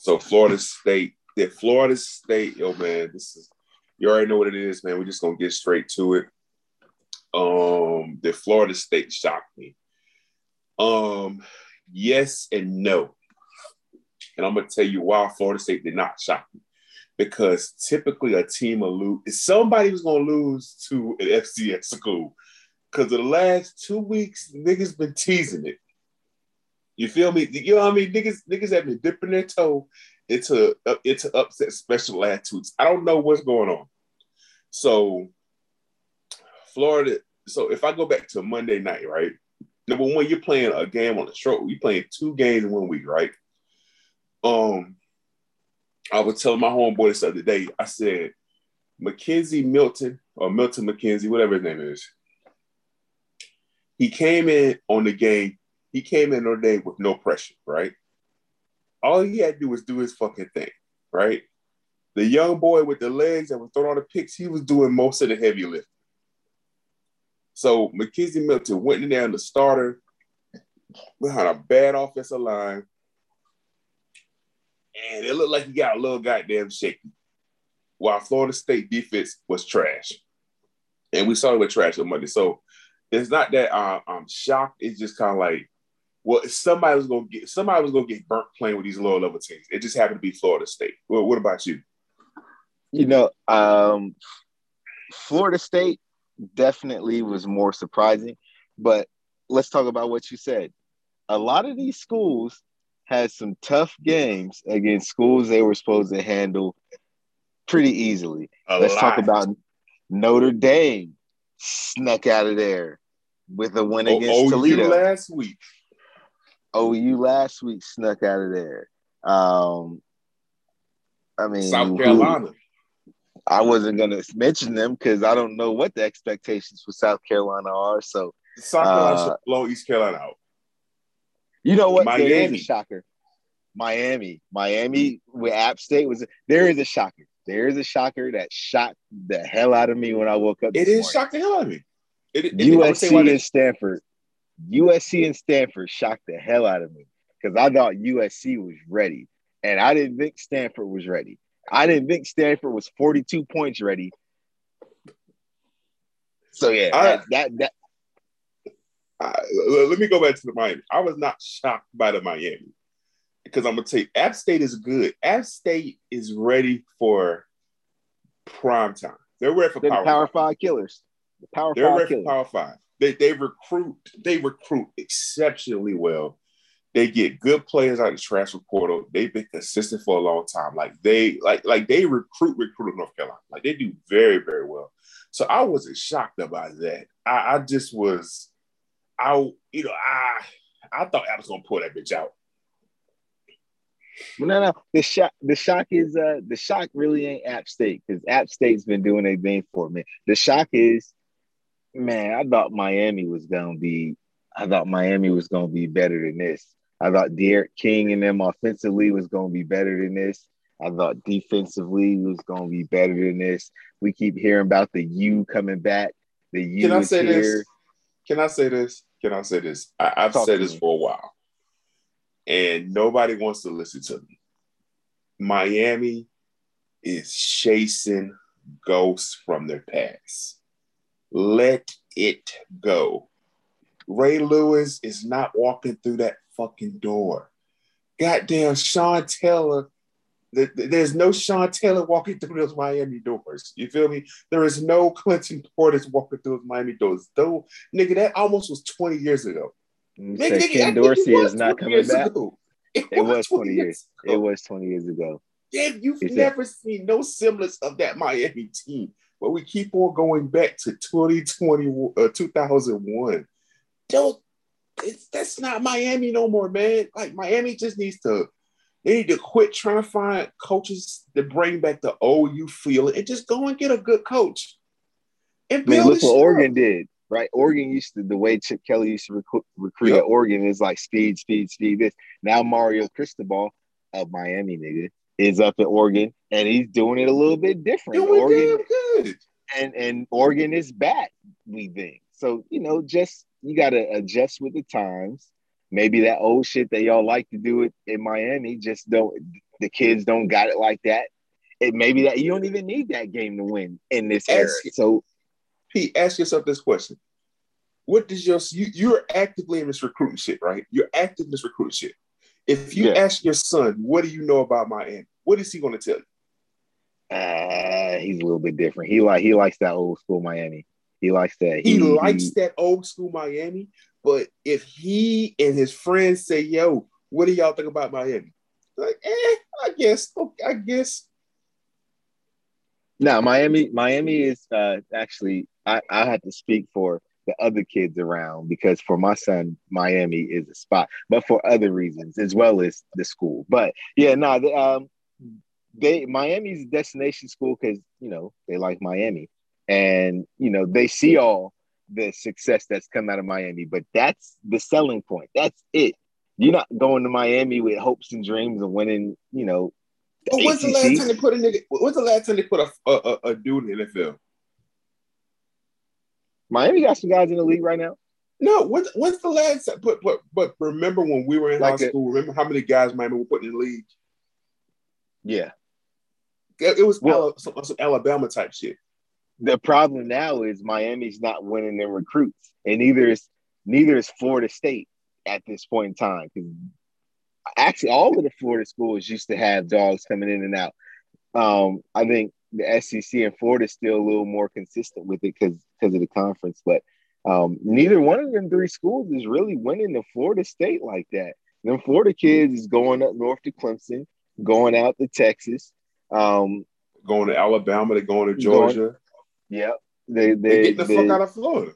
So Florida State, the Florida State, yo man, this is you already know what it is, man. We're just gonna get straight to it. Um, the Florida State shocked me. Um, yes and no. And I'm gonna tell you why Florida State did not shock me. Because typically a team will lose, somebody was gonna lose to an FCS school. Because the last two weeks, niggas been teasing it. You feel me? You know what I mean? Niggas, niggas have been dipping their toe into uh, into upset special attitudes. I don't know what's going on. So Florida. So if I go back to Monday night, right? Number one, you're playing a game on the short. You're playing two games in one week, right? Um, I was telling my homeboy this other day. I said, McKenzie Milton or Milton McKenzie, whatever his name is. He came in on the game. He came in on the day with no pressure, right? All he had to do was do his fucking thing, right? The young boy with the legs that was throwing all the picks, he was doing most of the heavy lifting. So McKenzie Milton went in there in the starter behind a bad offensive line. And it looked like he got a little goddamn shaky. While Florida State defense was trash. And we saw it with trash on Monday. So it's not that I'm shocked. It's just kind of like, well, somebody was gonna get somebody was gonna get burnt playing with these lower level teams. It just happened to be Florida State. Well, what about you? You know, um, Florida State definitely was more surprising, but let's talk about what you said. A lot of these schools had some tough games against schools they were supposed to handle pretty easily. A let's lot. talk about Notre Dame snuck out of there with a win against OU Toledo. last week. OU last week snuck out of there. Um, I mean, South who- Carolina. I wasn't gonna mention them because I don't know what the expectations for South Carolina are. So South Carolina Uh, should blow East Carolina out. you know what? There is Miami. a shocker. Miami, Miami with App State was there is a shocker. There is a shocker that shocked the hell out of me when I woke up. It is morning. shocked the hell out of me. It, it, I would say USC and Stanford. USC and Stanford shocked the hell out of me because I thought USC was ready, and I didn't think Stanford was ready. I didn't think Stanford was 42 points ready. So yeah, I- that, that that I, let me go back to the Miami. I was not shocked by the Miami because I'm gonna tell you, App State is good. App State is ready for prime time. They're ready for they're the power, Power five. Five killers. The Power They're Five ready for power five. They they recruit they recruit exceptionally well. They get good players out of the transfer portal. They've been consistent for a long time. Like they like like they recruit recruit in North Carolina. Like they do very very well. So I wasn't shocked about that. I, I just was. I you know I I thought I was gonna pull that bitch out. No, no. The shock, the shock is uh the shock really ain't App State because App State's been doing their thing for me. The shock is, man, I thought Miami was gonna be, I thought Miami was gonna be better than this. I thought D'Eriq King and them offensively was gonna be better than this. I thought defensively was gonna be better than this. We keep hearing about the U coming back. The U Can I say here. this? Can I say this? Can I say this? I, I've Talk said this me. for a while, and nobody wants to listen to me. Miami is chasing ghosts from their past. Let it go. Ray Lewis is not walking through that fucking door. Goddamn Sean Taylor. th- th- There's no Sean Taylor walking through those Miami doors. You feel me? There is no Clinton Portis walking through those Miami doors. Though, nigga, that almost was 20 years ago. Nigga, nigga, Ken Dorsey is not coming back. ago. It, It was 20 years. ago. It was 20 years ago. Yeah, you've never seen no semblance of that Miami team. But we keep on going back to 2020, uh, 2001. Don't, it's, that's not Miami no more, man. Like, Miami just needs to, they need to quit trying to find coaches that bring back the OU feel and just go and get a good coach. And I mean, look what. Oregon did, right? Oregon used to the way Chip Kelly used to recruit, recruit Yep. at Oregon is like speed, speed, speed. This now Mario Cristobal of Miami, nigga, is up in Oregon, and he's doing it a little bit different. Doing Oregon damn good. and and Oregon is back. We think so. You know, just you got to adjust with the times. Maybe that old shit that y'all like to do it in Miami, just don't the kids don't got it like that. It maybe that you don't even need that game to win in this ask, era. So, Pete, ask yourself this question: What does your you, you're actively in this recruiting shit, right? You're active in this recruiting shit. If you yeah. ask your son, what do you know about Miami? What is he going to tell you? Uh, he's a little bit different. He like he likes that old school Miami. He likes that. He, he likes he, that old school Miami. But if he and his friends say, "Yo, what do y'all think about Miami?" Like, eh, I guess. Okay, I guess. Now, Miami. Miami is uh, actually. I, I had to speak for the other kids around because for my son, Miami is a spot, but for other reasons as well as the school. But yeah, no, nah, um, they Miami's a destination school because you know they like Miami, and you know they see all the success that's come out of Miami. But that's the selling point. That's it. You're not going to Miami with hopes and dreams of winning. You know. But when's the last time they put a nigga? When's the last time they put a a, a, a dude in the NFL? Miami got some guys in the league right now. No, when's, when's the last? But but but remember when we were in like high school? Remember how many guys Miami were putting in the league? Yeah, it, was well, some, some Alabama type shit. The problem now is Miami's not winning their recruits, and neither is neither is Florida State at this point in time. Because actually, all of the Florida schools used to have dogs coming in and out. Um, I think the SEC and Florida is still a little more consistent with it because because of the conference. But um, neither one of them three schools is really winning the Florida State like that. Them Florida kids is going up north to Clemson, going out to Texas, um, going to Alabama, they're going to Georgia. Going, yep, they they, they get the they, fuck out of Florida.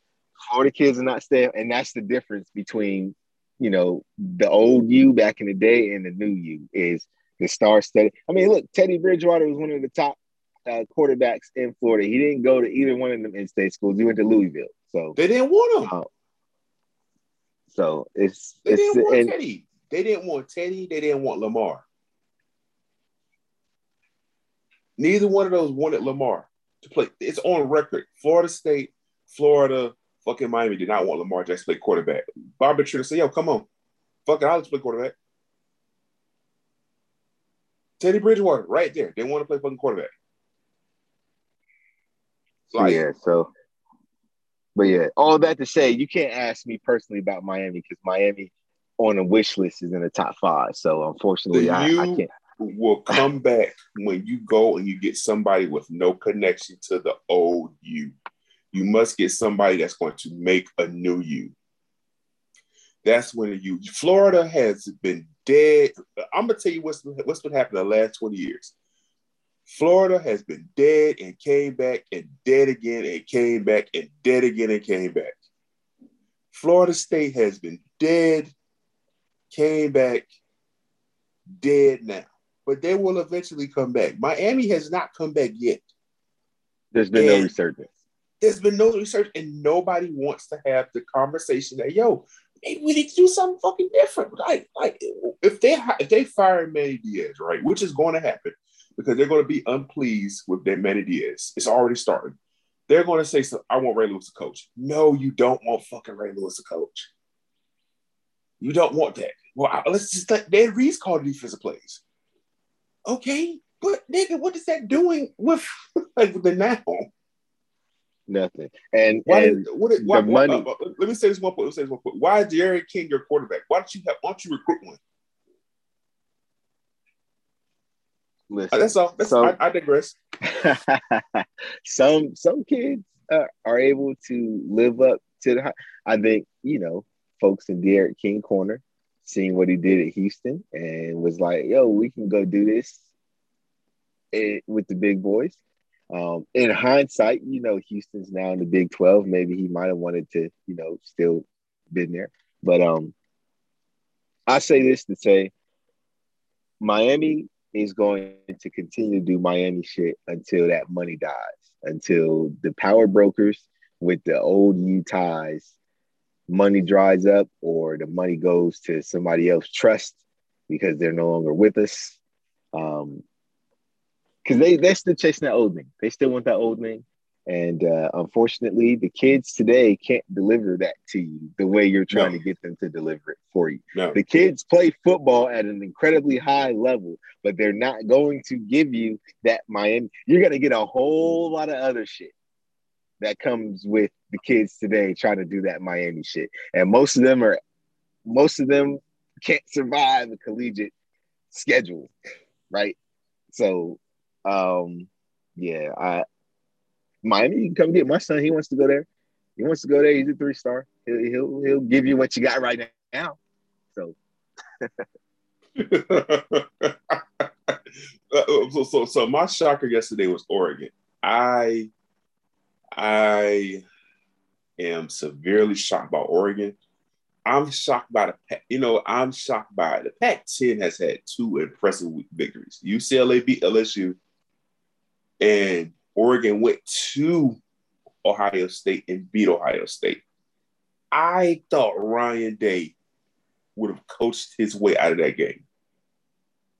Florida kids are not staying, and that's the difference between you know the old you back in the day and the new you is the star study. I mean, look, Teddy Bridgewater was one of the top uh, quarterbacks in Florida. He didn't go to either one of them in-state schools. He went to Louisville. So they didn't want him. Uh, so it's they it's, didn't want and, Teddy. They didn't want Teddy. They didn't want Lamar. Neither one of those wanted Lamar to play. It's on record. Florida State, Florida, fucking Miami did not want Lamar Jackson to play quarterback. Bobby Tritter said, "Yo, come on, fuck it, I'll just play quarterback." Teddy Bridgewater, right there. They want to play fucking quarterback. Like, yeah, so but yeah, all that to say, you can't ask me personally about Miami because Miami on the wish list is in the top five. So unfortunately, I, I, can't. Will come back when you go and you get somebody with no connection to the old you. You must get somebody that's going to make a new you. That's when you. Florida has been dead. I'm gonna tell you what's what's been happening the last 20 years. Florida has been dead and came back and dead again and came back and dead again and came back. Florida State has been dead, came back, dead now. But they will eventually come back. Miami has not come back yet. There's been and no resurgence. There's been no research, and nobody wants to have the conversation that yo, maybe we need to do something fucking different. Like, like if they if they fire Manny Diaz, right, which is going to happen, because they're going to be unpleased with their Manny Diaz. It's already started. They're going to say, so, I want Ray Lewis to coach. No, you don't want fucking Ray Lewis to coach. You don't want that. Well, let's just let Dan Reeves call the defensive plays. Okay, but nigga, what is that doing with like with the now? Nothing. And, why, and what, why, the money. Uh, uh, let me say this one point. Let me say this one point. Why is Jerry King your quarterback? Why don't you have? Why don't you recruit one? Listen, that's all. That's I, I, digress. some some kids uh, are able to live up to the. I think you know folks in D'Eriq King corner, seeing what he did at Houston, and was like, "Yo, we can go do this with the big boys." Um, in hindsight, you know, Houston's now in the Big Twelve. Maybe he might have wanted to, you know, still been there. But um, I say this to say, Miami is going to continue to do Miami shit until that money dies, until the power brokers with the old U ties money dries up or the money goes to somebody else trust because they're no longer with us. Um, because they they're still chasing that old name. They still want that old name. And uh, unfortunately, the kids today can't deliver that to you the way you're trying no. to get them to deliver it for you. No. The kids play football at an incredibly high level, but they're not going to give you that Miami. You're to get a whole lot of other shit that comes with the kids today trying to do that Miami shit. And most of them are, most of them can't survive a collegiate schedule, right? So, um, yeah, I Miami, you can come get my son. He wants to go there. He wants to go there. He's a three star. He'll he'll, he'll give you what you got right now. So. So, so, so my shocker yesterday was Oregon. I, I am severely shocked by Oregon. I'm shocked by the, you know, I'm shocked by the Pac-10 has had two impressive victories. UCLA beat LSU, and Oregon went to Ohio State and beat Ohio State. I thought Ryan Day would have coached his way out of that game.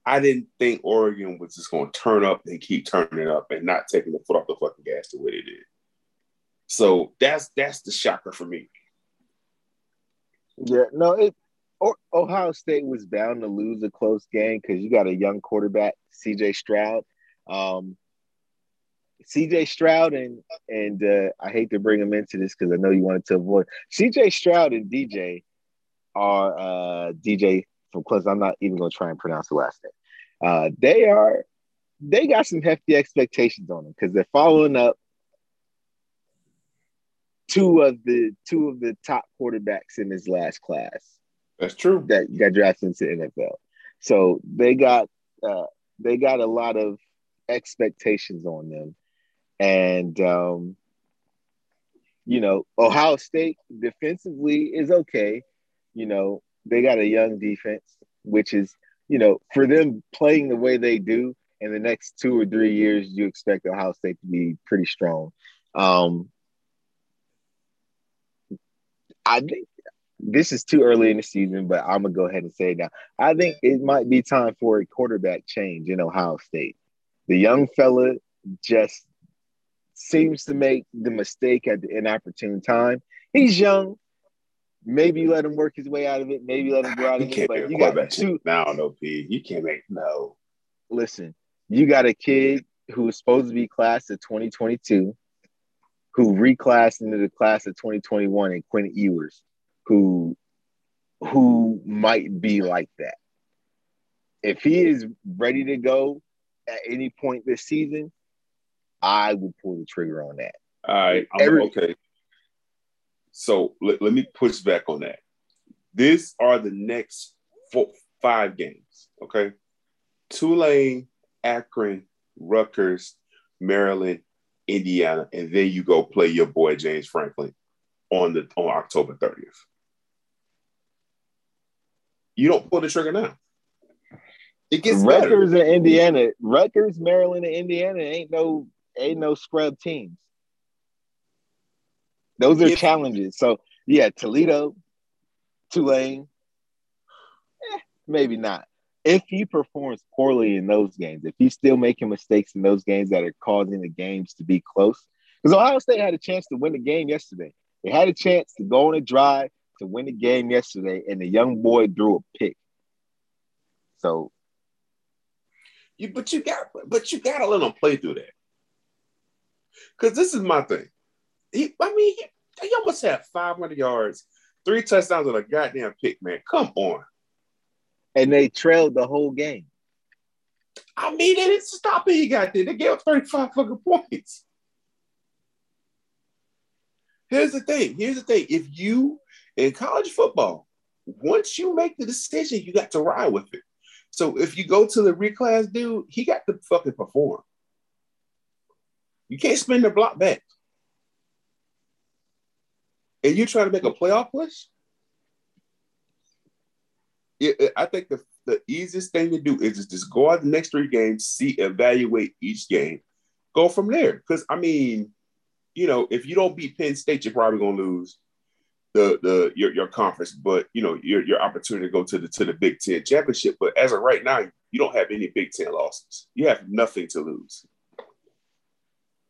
I didn't think Oregon was just going to turn up and keep turning up and not taking the foot off the fucking gas the way they did. So that's that's the shocker for me. Yeah, no, it Ohio State was bound to lose a close game because you got a young quarterback, CJ Stroud. Um, CJ Stroud and and uh, I hate to bring him into this because I know you wanted to avoid CJ Stroud and DJ are uh, DJ from Close. I'm not even going to try and pronounce the last name. Uh, they are they got some hefty expectations on them because they're following up two of the two of the top quarterbacks in his last class. That's true. That got drafted into NFL. So they got uh, they got a lot of expectations on them and um, you know, Ohio State defensively is okay. You know, they got a young defense, which is, you know, for them playing the way they do in the next two or three years, you expect Ohio State to be pretty strong. Um, I think this is too early in the season, but I'm gonna go ahead and say it now. I think it might be time for a quarterback change in Ohio State. The young fella just seems to make the mistake at the inopportune time. He's young. Maybe let him work his way out of it. Maybe let him go out of it. But you got two. Now, no, P. You can't make no. Listen, you got a kid who is supposed to be class of 2022, who reclassed into the class of 2021, and Quinn Ewers, who who might be like that. If he is ready to go at any point this season, I would pull the trigger on that. All right. Every- okay. So let, let me push back on that. These are the next four, five games. Okay. Tulane, Akron, Rutgers, Maryland, Indiana, and then you go play your boy James Franklin on the on October 30th. You don't pull the trigger now. It gets Rutgers better. and Indiana, Rutgers, Maryland, and Indiana ain't no ain't no scrub teams. Those are challenges. So yeah, Toledo, Tulane, eh, maybe not. If he performs poorly in those games, if he's still making mistakes in those games that are causing the games to be close, because Ohio State had a chance to win the game yesterday. They had a chance to go on a drive to win the game yesterday, and the young boy threw a pick. So, you but you got but you got to let him play through that. Because this is my thing. He, I mean, he, he almost had 500 yards, three touchdowns with a goddamn pick, man. Come on. And they trailed the whole game. I mean, they didn't stop it. He got there. They gave up 35 fucking points. Here's the thing. Here's the thing. If you in college football, once you make the decision, you got to ride with it. So if you go to the reclass dude, he got to fucking perform. You can't spin the block back. And you trying to make a playoff push? It, I think the, the easiest thing to do is just go out the next three games, see, evaluate each game, go from there. Because I mean, you know, if you don't beat Penn State, you're probably gonna lose the the your, your conference, but you know, your your opportunity to go to the to the Big Ten championship. But as of right now, you don't have any Big Ten losses. You have nothing to lose.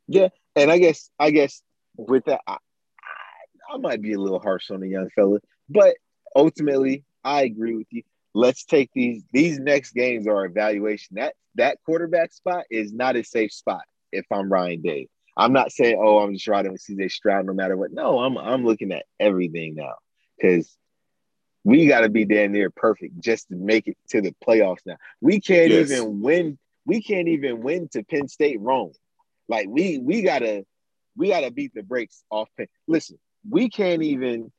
Yeah, and I guess I guess with that, I, I, I might be a little harsh on the young fella, but ultimately, I agree with you. Let's take these these next games are evaluation. That that quarterback spot is not a safe spot if I'm Ryan Day. I'm not saying, oh, I'm just riding with CJ Stroud no matter what. No, I'm I'm looking at everything now because we got to be damn near perfect just to make it to the playoffs now. We can't yes. even win. We can't even win to Penn State wrong. Like we we gotta we gotta beat the brakes off. Penn. Listen, we can't even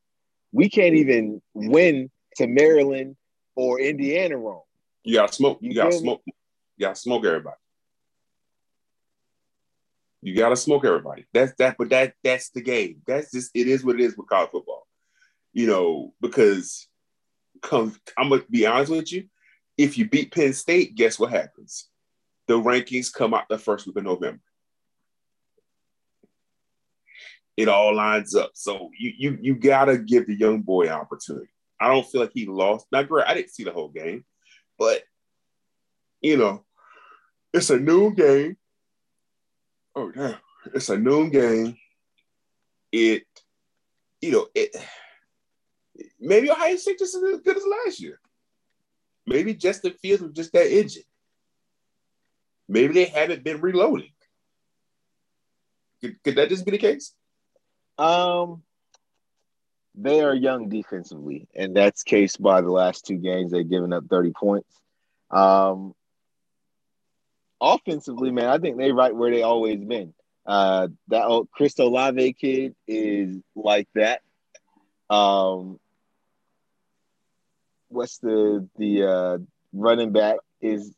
we can't even win to Maryland or Indiana wrong. You gotta smoke. You, you gotta smoke. Me? You gotta smoke everybody. You gotta smoke everybody. That's that, but that that's the game. That's just it is what it is with college football. You know, because come I'm gonna be honest with you. If you beat Penn State, guess what happens? The rankings come out the first week of November. It all lines up. So you you you gotta give the young boy an opportunity. I don't feel like he lost. Not great. I didn't see the whole game, but you know, it's a noon game. Oh damn, it's a noon game. It, you know, it maybe Ohio State just as good as last year. Maybe Justin Fields was just that engine. Maybe they haven't been reloading. Could, could that just be the case? Um, they are young defensively, and that's case by the last two games. They've given up 30 points. Um, offensively, man, I think they're right where they always been. Uh, that old Chris Olave kid is like that. Um, what's the the uh, running back is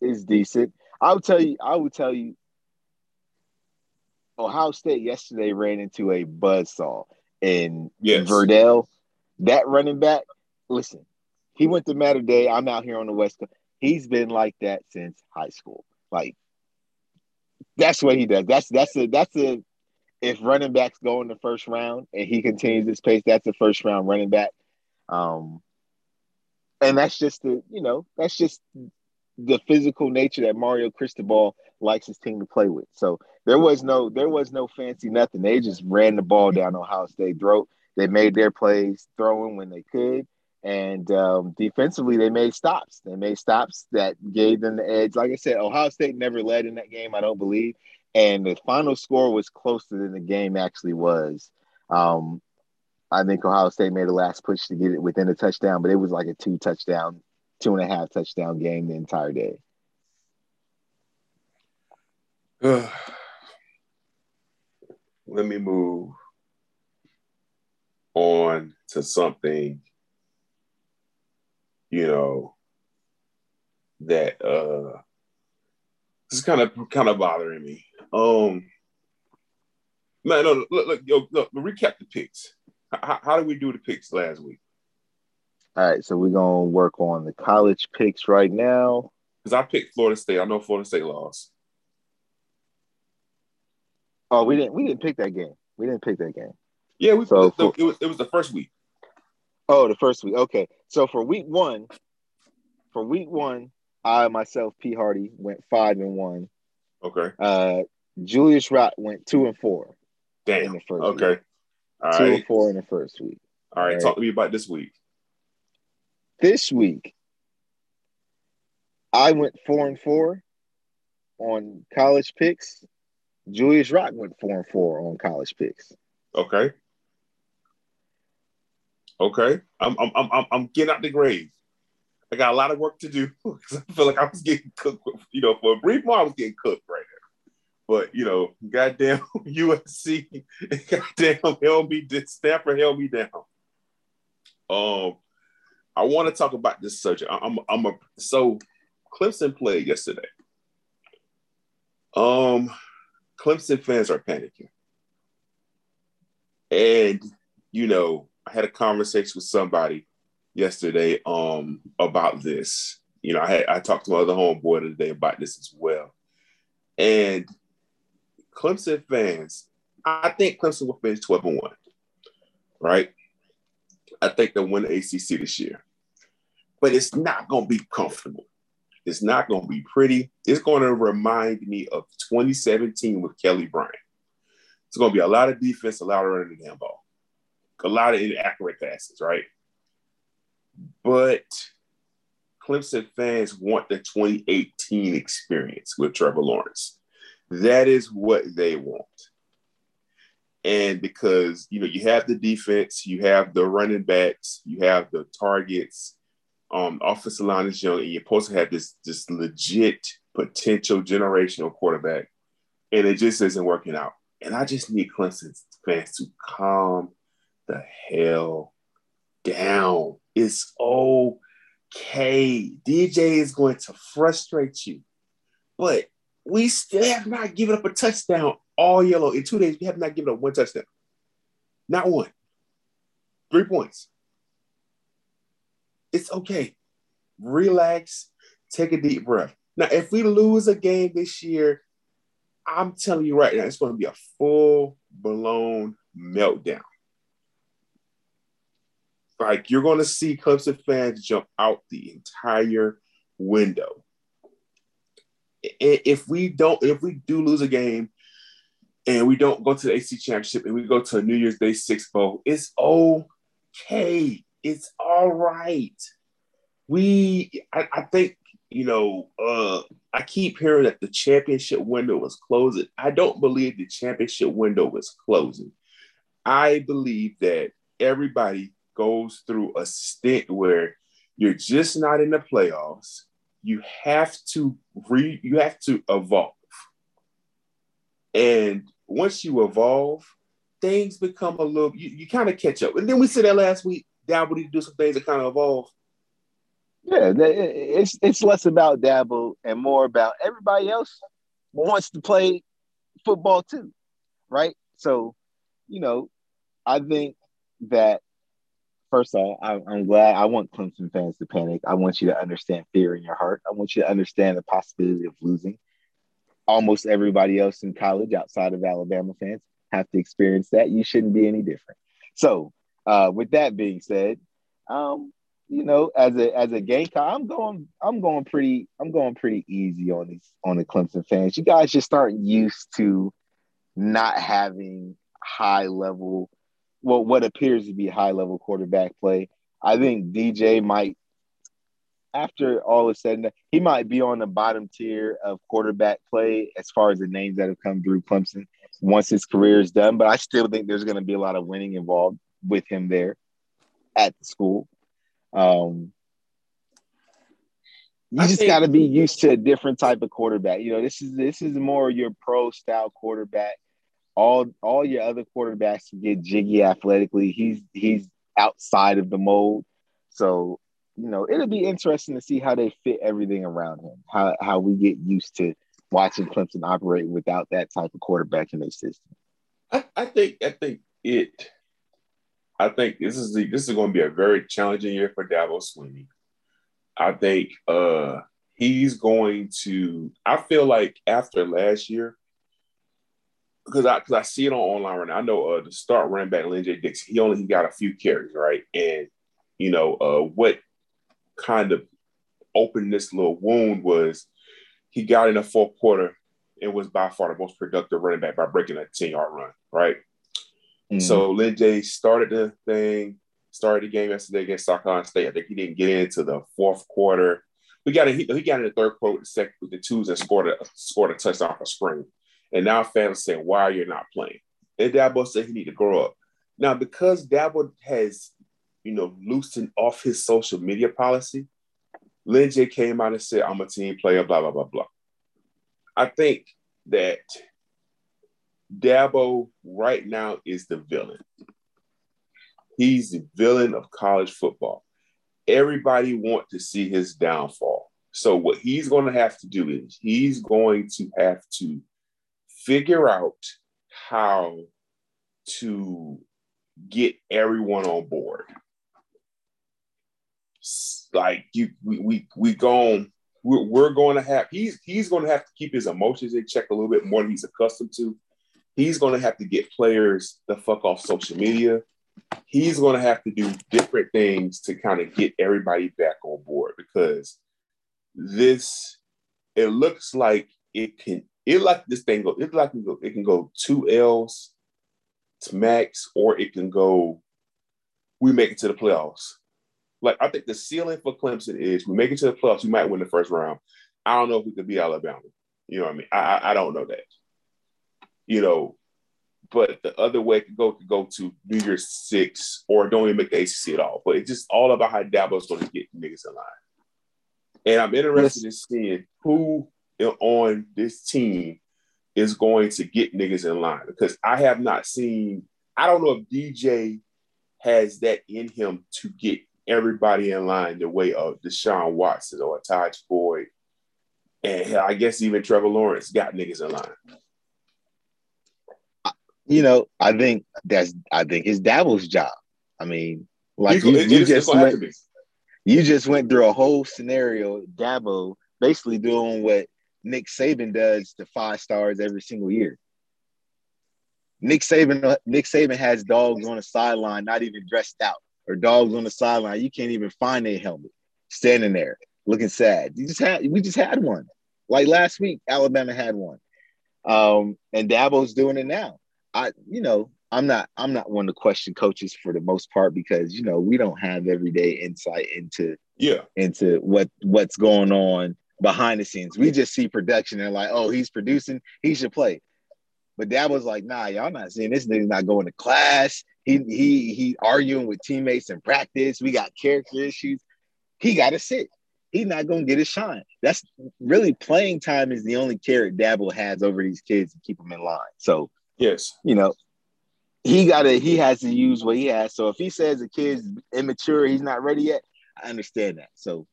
is decent. I'll tell you. I will tell you. Ohio State yesterday ran into a buzzsaw and yes. Verdell, that running back. Listen, he went to Mater Dei. I'm out here on the West Coast. He's been like that since high school. Like that's what he does. That's that's a that's a if running backs go in the first round and he continues this pace, that's a first round running back. Um, and that's just the you know that's just the physical nature that Mario Cristobal likes his team to play with. So there was no there was no fancy nothing. They just ran the ball down Ohio State throat. They made their plays throwing when they could. And um, defensively, they made stops. They made stops that gave them the edge. Like I said, Ohio State never led in that game, I don't believe. And the final score was closer than the game actually was. Um, I think Ohio State made a last push to get it within a touchdown, but it was like a two touchdown, two and a half touchdown game the entire day. Let me move on to something you know, that uh this is kind of kind of bothering me. Um man, no, look, look, yo, look, recap the picks. How, how did we do the picks last week? All right, so we're gonna work on the college picks right now. Because I picked Florida State. I know Florida State lost. Oh, we didn't we didn't pick that game. We didn't pick that game. Yeah, we so for, it was it was the first week. Oh, the first week. Okay. So for week one, for week one, I myself, P. Hardy, went five and one. Okay. Uh Julius Rott went two and four. Damn. In the first okay. Week. All two right. and four in the first week. All right. All right. Talk to me about this week. This week, I went four and four on college picks. Julius Rock went four and four on college picks. Okay. Okay, I'm I'm I'm I'm getting out the grave. I got a lot of work to do because I feel like I was getting cooked. You know, for a brief moment, I was getting cooked right now. But you know, goddamn USC, goddamn held me, Stanford held me down. Um, I want to talk about this subject. I'm I'm a so Clemson played yesterday. Um, Clemson fans are panicking, and you know I had a conversation with somebody yesterday um about this. You know, I had I talked to my other homeboy today about this as well. And Clemson fans, I think Clemson will finish 12 and 1. Right? I think they'll win the ACC this year. But it's not going to be comfortable. It's not going to be pretty. It's going to remind me of 2017 with Kelly Bryant. It's going to be a lot of defense, a lot of running the damn ball, a lot of inaccurate passes, right? But Clemson fans want the 2018 experience with Trevor Lawrence. That is what they want. And because you know you have the defense, you have the running backs, you have the targets, um, offensive line is young, and you're supposed to have this this legit potential generational quarterback, and it just isn't working out. And I just need Clemson fans to calm the hell down. It's okay. DJ is going to frustrate you, but we still have not given up a touchdown all yellow. In two days, we have not given up one touchdown. Not one. Three points. It's okay. Relax. Take a deep breath. Now, if we lose a game this year, I'm telling you right now, it's going to be a full blown meltdown. Like you're going to see Clemson fans jump out the entire window. If we don't, if we do lose a game and we don't go to the AC championship and we go to a New Year's Day six bowl, it's okay. It's all right. We, I, I think, you know, uh, I keep hearing that the championship window was closing. I don't believe the championship window was closing. I believe that everybody goes through a stint where you're just not in the playoffs. You have to re you have to evolve. And once you evolve, things become a little you, you kind of catch up. And then we said that last week, Dabo need to do some things that kind of evolve. Yeah, it's it's less about Dabo and more about everybody else wants to play football too, right? So, you know, I think that first of all, I, I'm glad. I want Clemson fans to panic. I want you to understand fear in your heart. I want you to understand the possibility of losing. Almost everybody else in college outside of Alabama fans have to experience that. You shouldn't be any different. So, uh, with that being said, um, you know, as a as a Gamecock, I'm going I'm going pretty I'm going pretty easy on these on the Clemson fans. You guys just start used to not having high level well, what appears to be high level quarterback play. I think DJ might, after all is said and done, he might be on the bottom tier of quarterback play as far as the names that have come through Clemson once his career is done. But I still think there's going to be a lot of winning involved with him there at the school. Um, you just got to be used to a different type of quarterback. You know, this is this is more your pro style quarterback all all your other quarterbacks can get jiggy athletically. He's he's outside of the mold. So, you know, it'll be interesting to see how they fit everything around him. How how we get used to watching Clemson operate without that type of quarterback in their system. I, I think I think it I think this is the, this is going to be a very challenging year for Dabo Swinney. I think uh he's going to I feel like after last year, because I because I see it on online right now. I know uh, the start running back Lynn. Dixon, he only he got a few carries, right? And you know, uh, what kind of opened this little wound was he got in the fourth quarter and was by far the most productive running back by breaking a 10 yard run, right? Mm-hmm. So Lyn-J started the thing, started the game yesterday against Carolina State. I think he didn't get into the fourth quarter. We got a, he, he got in the third quarter with the second with the twos and scored a scored a touchdown for spring. And now fans saying, why are you not playing? And Dabo said he need to grow up. Now, because Dabo has, you know, loosened off his social media policy, Lyn-J came out and said, I'm a team player, blah, blah, blah, blah. I think that Dabo right now is the villain. He's the villain of college football. Everybody want to see his downfall. So what he's going to have to do is he's going to have to figure out how to get everyone on board. Like you, we we we going we're, we're going to have he's he's going to have to keep his emotions in check a little bit more than he's accustomed to. He's going to have to get players the fuck off social media. He's going to have to do different things to kind of get everybody back on board because this it looks like it can it like this thing go. It like it can go two L's to max, or it can go, we make it to the playoffs. Like I think the ceiling for Clemson is we make it to the playoffs, we might win the first round. I don't know if we could be Alabama. You know what I mean? I, I, I don't know that. You know, but the other way could go could go to New Year's Six or don't even make the ACC at all. But it's just all about how Dabo's going to get niggas in line. And I'm interested yes. in seeing who on this team is going to get niggas in line because I have not seen. I don't know if DJ has that in him to get everybody in line the way of Deshaun Watson or Tajh Boyd, and I guess even Trevor Lawrence got niggas in line you know, I think that's I think it's Dabo's job. I mean, like you, you, you just went, you just went through a whole scenario, Dabo basically doing what Nick Saban does to five stars every single year. Nick Saban, Nick Saban has dogs on the sideline, not even dressed out, or dogs on the sideline. You can't even find a helmet, standing there looking sad. You just had, we just had one, like last week. Alabama had one, um, and Dabo's doing it now. I, you know, I'm not I'm not one to question coaches for the most part because you know we don't have everyday insight into yeah into what what's going on behind the scenes. We just see production and like, oh, he's producing, he should play. But Dad was like, nah, y'all not seeing this nigga's not going to class. He he he arguing with teammates in practice. We got character issues. He got to sit. He's not gonna get a shine. That's really playing time is the only carrot Dabo has over these kids to keep them in line. So Yes. You know, he got to he has to use what he has. So if he says the kid's immature, he's not ready yet, I understand that. So,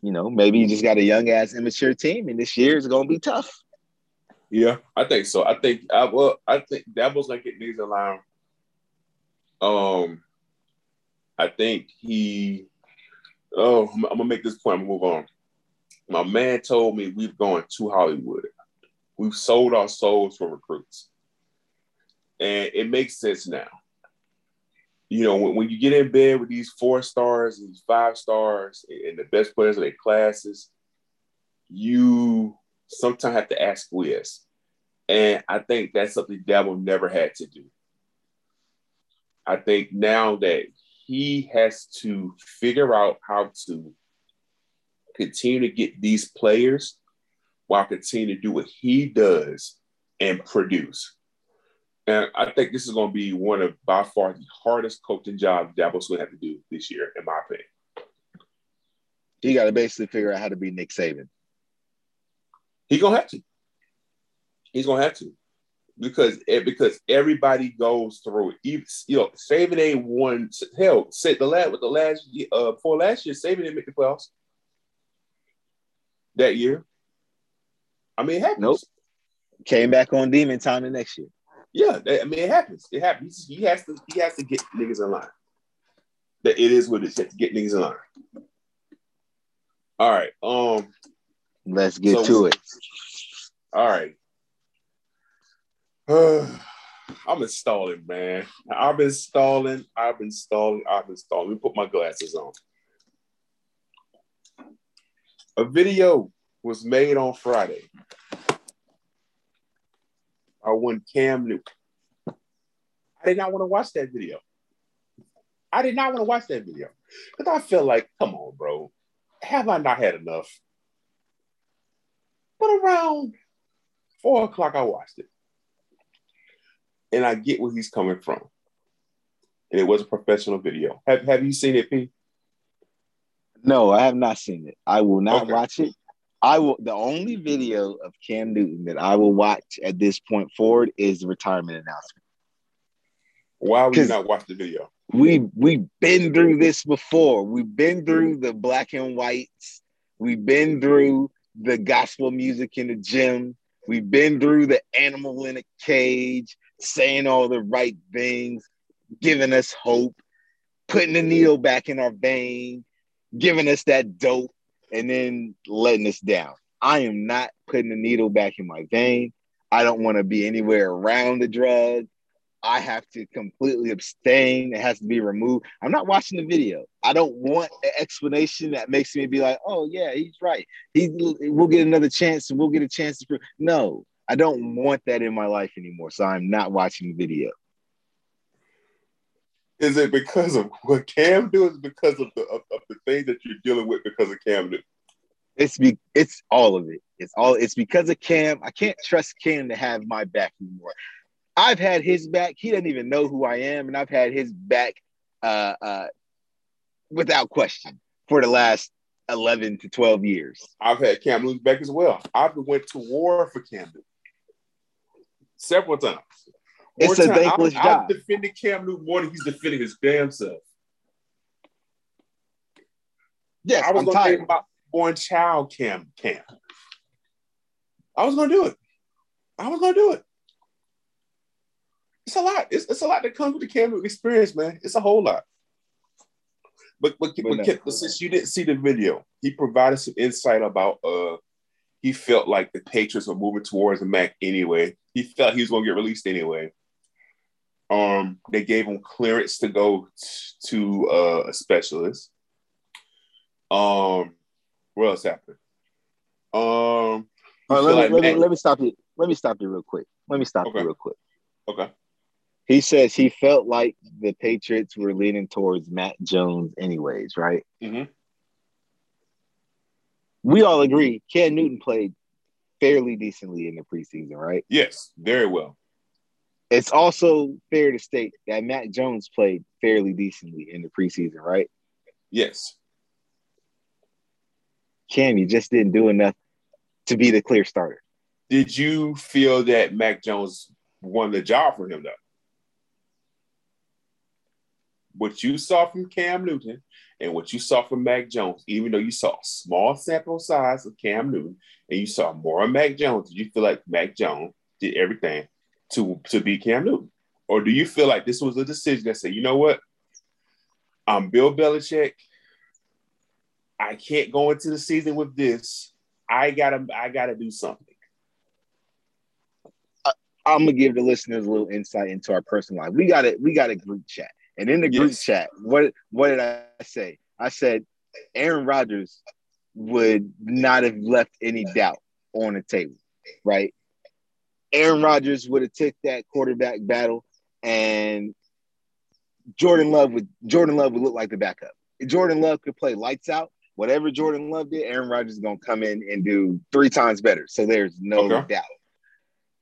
you know, maybe he just got a young ass immature team, and this year is gonna be tough. Yeah, I think so. I think I well, I think Dabo's gonna get these in line. Um, I think he. Oh, I'm, I'm gonna make this point. I'm gonna move on. My man told me we've gone to Hollywood. We've sold our souls for recruits. And it makes sense now. You know, when, when you get in bed with these four stars, these five stars, and the best players of their classes, you sometimes have to ask Wiz. And I think that's something Dabo never had to do. I think now that he has to figure out how to continue to get these players while continuing to do what he does and produce. And I think this is going to be one of by far the hardest coaching jobs Dabo's going to have to do this year, in my opinion. He got to basically figure out how to be Nick Saban. He's gonna have to. He's gonna have to, because eh, because everybody goes through it. Even, you know, Saban ain't one. Hell, said the last with the last uh for last year, Saban didn't make the playoffs that year. I mean, it happens. Nope. Came back on demon time the next year. Yeah, I mean, it happens. It happens. He has to. He has to get niggas in line. That it is what it is. To get niggas in line. All right. Um. Let's get so, to it. All right. Uh, I'm installing, man. I've been stalling. I've been stalling. I've been stalling. Let me put my glasses on. A video was made on Friday by one Cam Newton. I did not want to watch that video. I did not want to watch that video because I felt like, come on, bro, have I not had enough? But around four o'clock, I watched it, and I get where he's coming from. And it was a professional video. Have Have you seen it, P? No, I have not seen it. I will not okay. watch it. I will. The only video of Cam Newton that I will watch at this point forward is the retirement announcement. Why would you not watch the video? We we've been through this before. We've been through the black and whites. We've been through the gospel music in the gym. We've been through the animal in a cage, saying all the right things, giving us hope, putting the needle back in our vein, giving us that dope and then letting us down. I am not putting the needle back in my vein. I don't want to be anywhere around the drug. I have to completely abstain. It has to be removed. I'm not watching the video. I don't want an explanation that makes me be like, "Oh yeah, he's right. He we'll get another chance and we'll get a chance to." Prove. No, I don't want that in my life anymore. So I'm not watching the video. Is it because of what Cam do? Is because of the of, of the things that you're dealing with because of Cam Newton? It's be it's all of it. It's all it's because of Cam. I can't trust Cam to have my back anymore. I've had his back. He doesn't even know who I am, and I've had his back uh, uh, without question for the last 11 to 12 years. I've had Cam Newton's back as well. I've went to war for Cam several times. It's a thankless I, job. I've defended Cam Newton more than he's defending his damn self. Yes, I was I'm to tired. about born child Cam Cam. I was going to do it. I was going to do it. It's a lot. It's, it's a lot that comes with the Cam Newton experience, man. It's a whole lot. But but, but, no. but since you didn't see the video, he provided some insight about uh he felt like the Patriots were moving towards the Mac anyway. He felt he was going to get released anyway. Um, they gave him clearance to go t- to uh, a specialist. Um, what else happened? Um, right, let, me, like let, me, let me stop you. Let me stop you real quick. Let me stop Okay. you real quick. okay, He says he felt like the Patriots were leaning towards Mac Jones, anyways, right? Mhm. We all agree Cam Newton played fairly decently in the preseason, right? yes, very well. It's also fair to state that Mac Jones played fairly decently in the preseason, right? Yes, Cam, you just didn't do enough to be the clear starter. did you feel that Mac Jones won the job for him though? What you saw from Cam Newton and what you saw from Mac Jones, even though you saw a small sample size of Cam Newton and you saw more of Mac Jones, did you feel like Mac Jones did everything to, to beat Cam Newton? Or do you feel like this was a decision that said, you know what? I'm Bill Belichick. I can't go into the season with this. I gotta I gotta do something. I'm gonna give the listeners a little insight into our personal life. We got it. We got a group chat, and in the group Yes. chat, what what did I say? I said Aaron Rodgers would not have left any doubt on the table, right? Aaron Rodgers would have took that quarterback battle, and Jordan Love would Jordan Love would look like the backup. Jordan Love could play lights out. Whatever Jordan Love did, Aaron Rodgers is gonna come in and do three times better. So there's no Okay. doubt.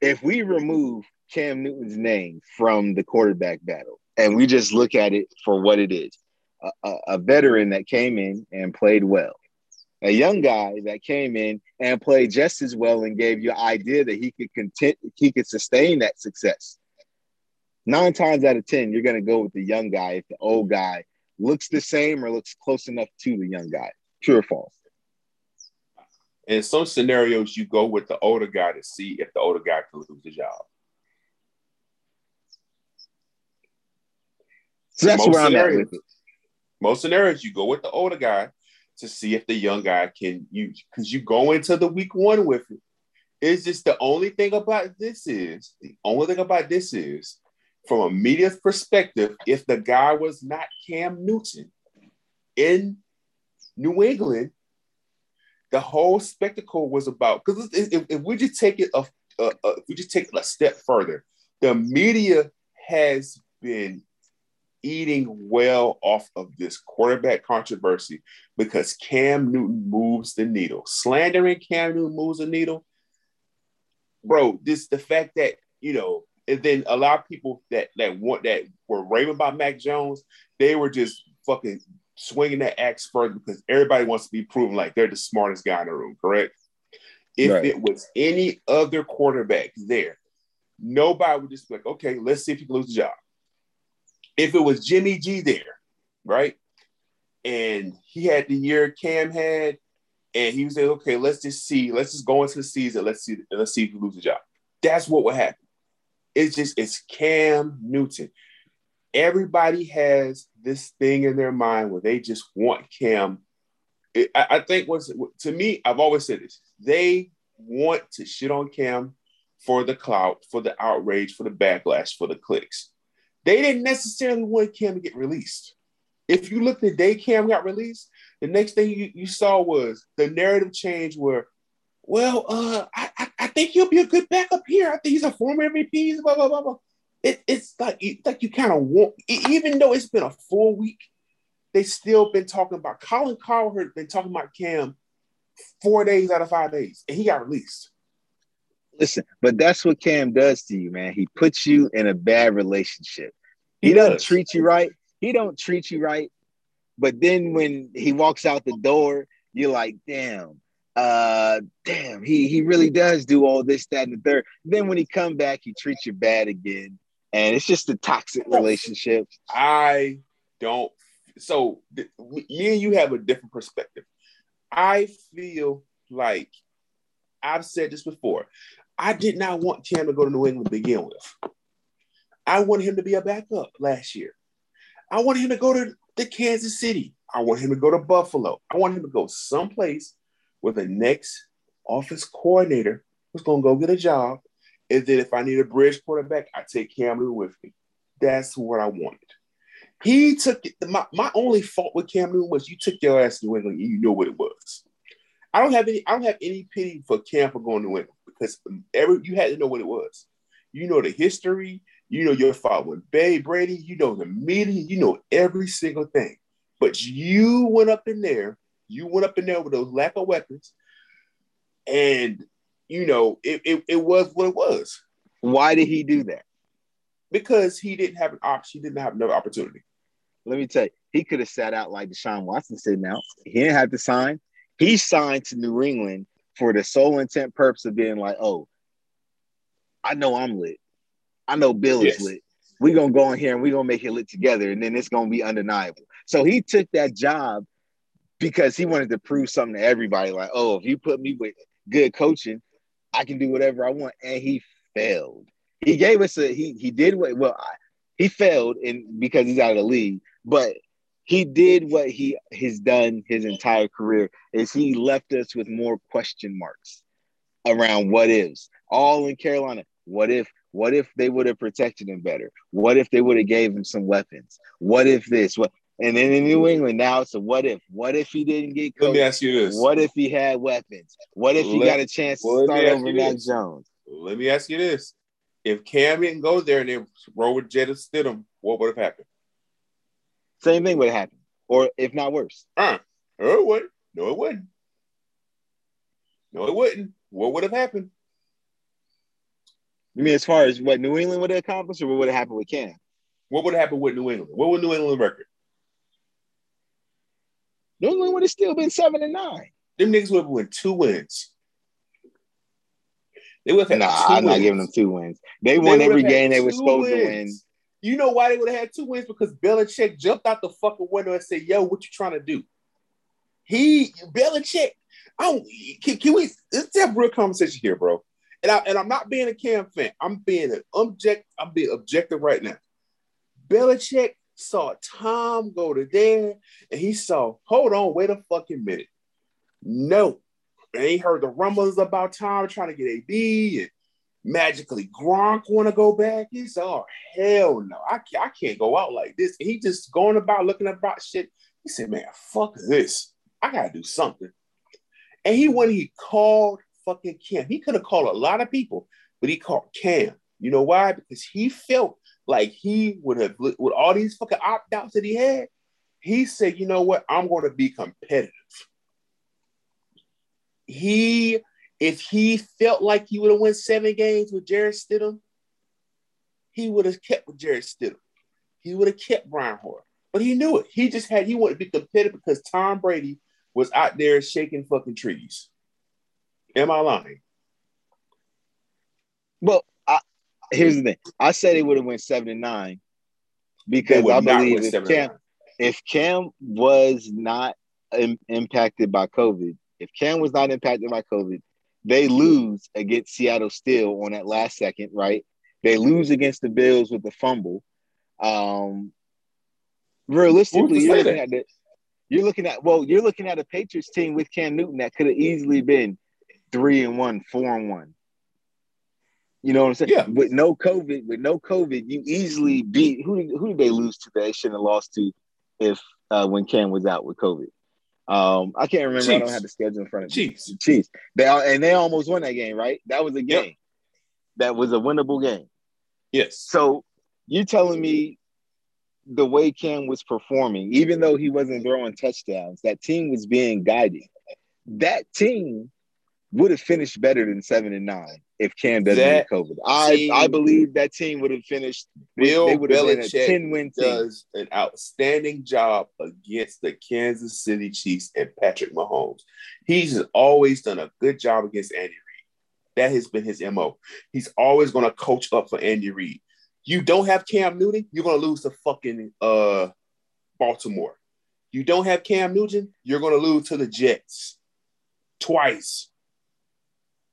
If we remove Cam Newton's name from the quarterback battle and we just look at it for what it is, a, a, a veteran that came in and played well, a young guy that came in and played just as well and gave you an idea that he could content, he could sustain that success. Nine times out of ten, you're going to go with the young guy if the old guy looks the same or looks close enough to the young guy. True or false? In some scenarios, you go with the older guy to see if the older guy can lose the job. So that's Most where I'm at. Most scenarios, you go with the older guy to see if the young guy can you because you go into the week one with it. It's just the only thing about this is the only thing about this is from a media perspective, if the guy was not Cam Newton in New England, the whole spectacle was about because if, if we just take it a, a, a if we just take it a step further, the media has been eating well off of this quarterback controversy because Cam Newton moves the needle. Slandering Cam Newton moves the needle. Bro, this the fact that, you know, and then a lot of people that that want that were raving about Mac Jones, they were just fucking swinging that axe further because everybody wants to be proven like they're the smartest guy in the room, correct? If Right. it was any other quarterback there, nobody would just be like, okay, let's see if he can lose the job if it was Jimmy G there, right? And he had the year Cam had, and he was like, okay, let's just see, let's just go into the season, let's see, let's see if we lose the job. That's what would happen. It's just it's Cam Newton. Everybody has this thing in their mind where they just want Cam. I, I think what's to me, I've always said this. They want to shit on Cam for the clout, for the outrage, for the backlash, for the clicks they didn't necessarily want Cam to get released. If you looked at day Cam got released, the next thing you, you saw was the narrative change where, well, uh, I, I, I think he'll be a good backup here. I think he's a former MVP, blah, blah, blah, blah. it, it's like like you kind of want, even though it's been a full week, they still been talking about Colin Cowherd been talking about Cam four days out of five days, and he got released. Listen, but that's what Cam does to you, man. He puts you in a bad relationship. He, he doesn't does. treat you right. He don't treat you right. But then when he walks out the door, you're like, damn, uh, damn, he he really does do all this, that, and the third. Then when he come back, he treats you bad again, and it's just a toxic relationship. I don't. So th- me and you have a different perspective. I feel like I've said this before. I did not want Cam to go to New England to begin with. I wanted him to be a backup last year. I wanted him to go to the Kansas City. I want him to go to Buffalo. I want him to go someplace where the next office coordinator was going to go get a job. And then if I need a bridge quarterback, I take Cam with me. That's what I wanted. He took it. My, my only fault with Cam Newton was you took your ass to New England and you know what it was. I don't have any. I don't have any pity for Cam for going to New England because every you had to know what it was. You know the history. You know your father with Bay Brady. You know the media. You know every single thing. But you went up in there. You went up in there with those lack of weapons, and you know it, it, it was what it was. Why did he do that? Because he didn't have an option. He didn't have another opportunity. Let me tell you, he could have sat out like Deshaun Watson said. Now he didn't have to sign. He signed to New England for the sole intent purpose of being like, oh, I know I'm lit. I know Bill yes. is lit. We're gonna go in here and we're gonna make it lit together, and then it's gonna be undeniable. So he took that job because he wanted to prove something to everybody, like, oh, if you put me with good coaching, I can do whatever I want. And he failed. He gave us a he he did what well I, he failed in because he's out of the league, but he did what he has done his entire career is he left us with more question marks around what ifs all in carolina what if what if they would have protected him better what if they would have gave him some weapons what if this what and then in New England now it's a what if? What if he didn't get coached? Let me ask you this. What if he had weapons? What if he Let, got a chance to start over Mac Jones? Let me ask you this. If Cam didn't go there and they roll with Jarrett Stidham, what would have happened? Same thing would happen, or if not worse. Uh, no, it wouldn't. No, it wouldn't. No, it wouldn't. What would have happened? You mean as far as what New England would have accomplished, or what would have happened with Cam? What would have happened with New England? What would New England record? New England would have still been seven and nine. Them niggas would have won two wins. They would have had nah, I'm wins. not giving them two wins. They won every game they were supposed wins. to win. You know why they would have had two wins? Because Belichick jumped out the fucking window and said, "Yo, what you trying to do?" He Belichick. I don't, can, can we let's have a real conversation here, bro? And I and I'm not being a Cam fan. I'm being an object. I'm being objective right now. Belichick saw Tom go to there, and he saw. Hold on, wait a fucking minute. No, and he heard the rumblings about Tom trying to get AB and magically Gronk want to go back. He said, "Oh hell no, I can't, I can't go out like this." And he just going about looking about shit. He said, "Man, fuck this. I gotta do something." And he when he called fucking Cam, he could have called a lot of people, but he called Cam. You know why? Because he felt like he would have with all these fucking opt outs that he had. He said, "You know what? I'm going to be competitive." He if he felt like he would have won seven games with Jarrett Stidham, he would have kept with Jarrett Stidham. He would have kept Brian Hoyer. But he knew it. He just had he wanted to be competitive because Tom Brady was out there shaking fucking trees. Am I lying? Well, I, here's the thing. I said he would have went seven and nine because I believe if Cam, if Cam was not Im- impacted by COVID, if Cam was not impacted by COVID, they lose against Seattle still on that last second, right? They lose against the Bills with the fumble. Um, realistically, you're looking at the, you're looking at well, you're looking at a Patriots team with Cam Newton that could have easily been three and one, four and one. You know what I'm saying? Yeah. With no COVID, with no COVID, you easily beat who did, who did they lose to? They shouldn't have lost to if uh, when Cam was out with COVID. Um, I can't remember. Chiefs. I don't have the schedule in front of me. Chiefs. Chiefs. They and they almost won that game, right? That was a game. Yep. That was a winnable game. Yes. So you're telling me the way Cam was performing, even though he wasn't throwing touchdowns, that team was being guided. That team would have finished better than seven and nine if Cam doesn't that get COVID. I I believe that team would have finished. Bill they would have been a ten win team. Does an outstanding job against the Kansas City Chiefs and Patrick Mahomes. He's always done a good job against Andy Reid. That has been his mo. He's always going to coach up for Andy Reid. You don't have Cam Newton, you're going to lose to fucking uh, Baltimore. You don't have Cam Newton, you're going to lose to the Jets twice.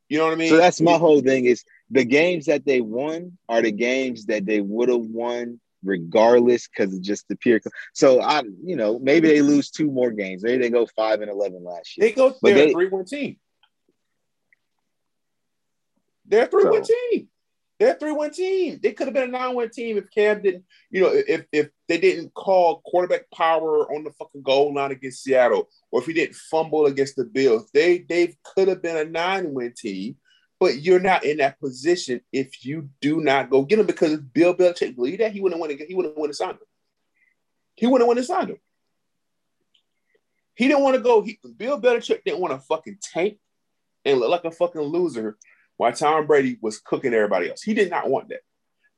You know what I mean? So that's my whole thing is the games that they won are the games that they would have won regardless because of just the pure. So I, you know, maybe they lose two more games. Maybe they go five and eleven last year. They go. They're they, a three-one team. They're a three-one so, team. They're a three-one team. They could have been a nine-one team if Cam didn't, you know, if if they didn't call quarterback power on the fucking goal line against Seattle, or if he didn't fumble against the Bills. They they could have been a nine-win team, but you're not in that position if you do not go get him because if Bill Belichick believed that he wouldn't want to he wouldn't want to sign him. He wouldn't want to sign him. He didn't want to go. He, Bill Belichick didn't want to fucking tank and look like a fucking loser while Tom Brady was cooking everybody else. He did not want that.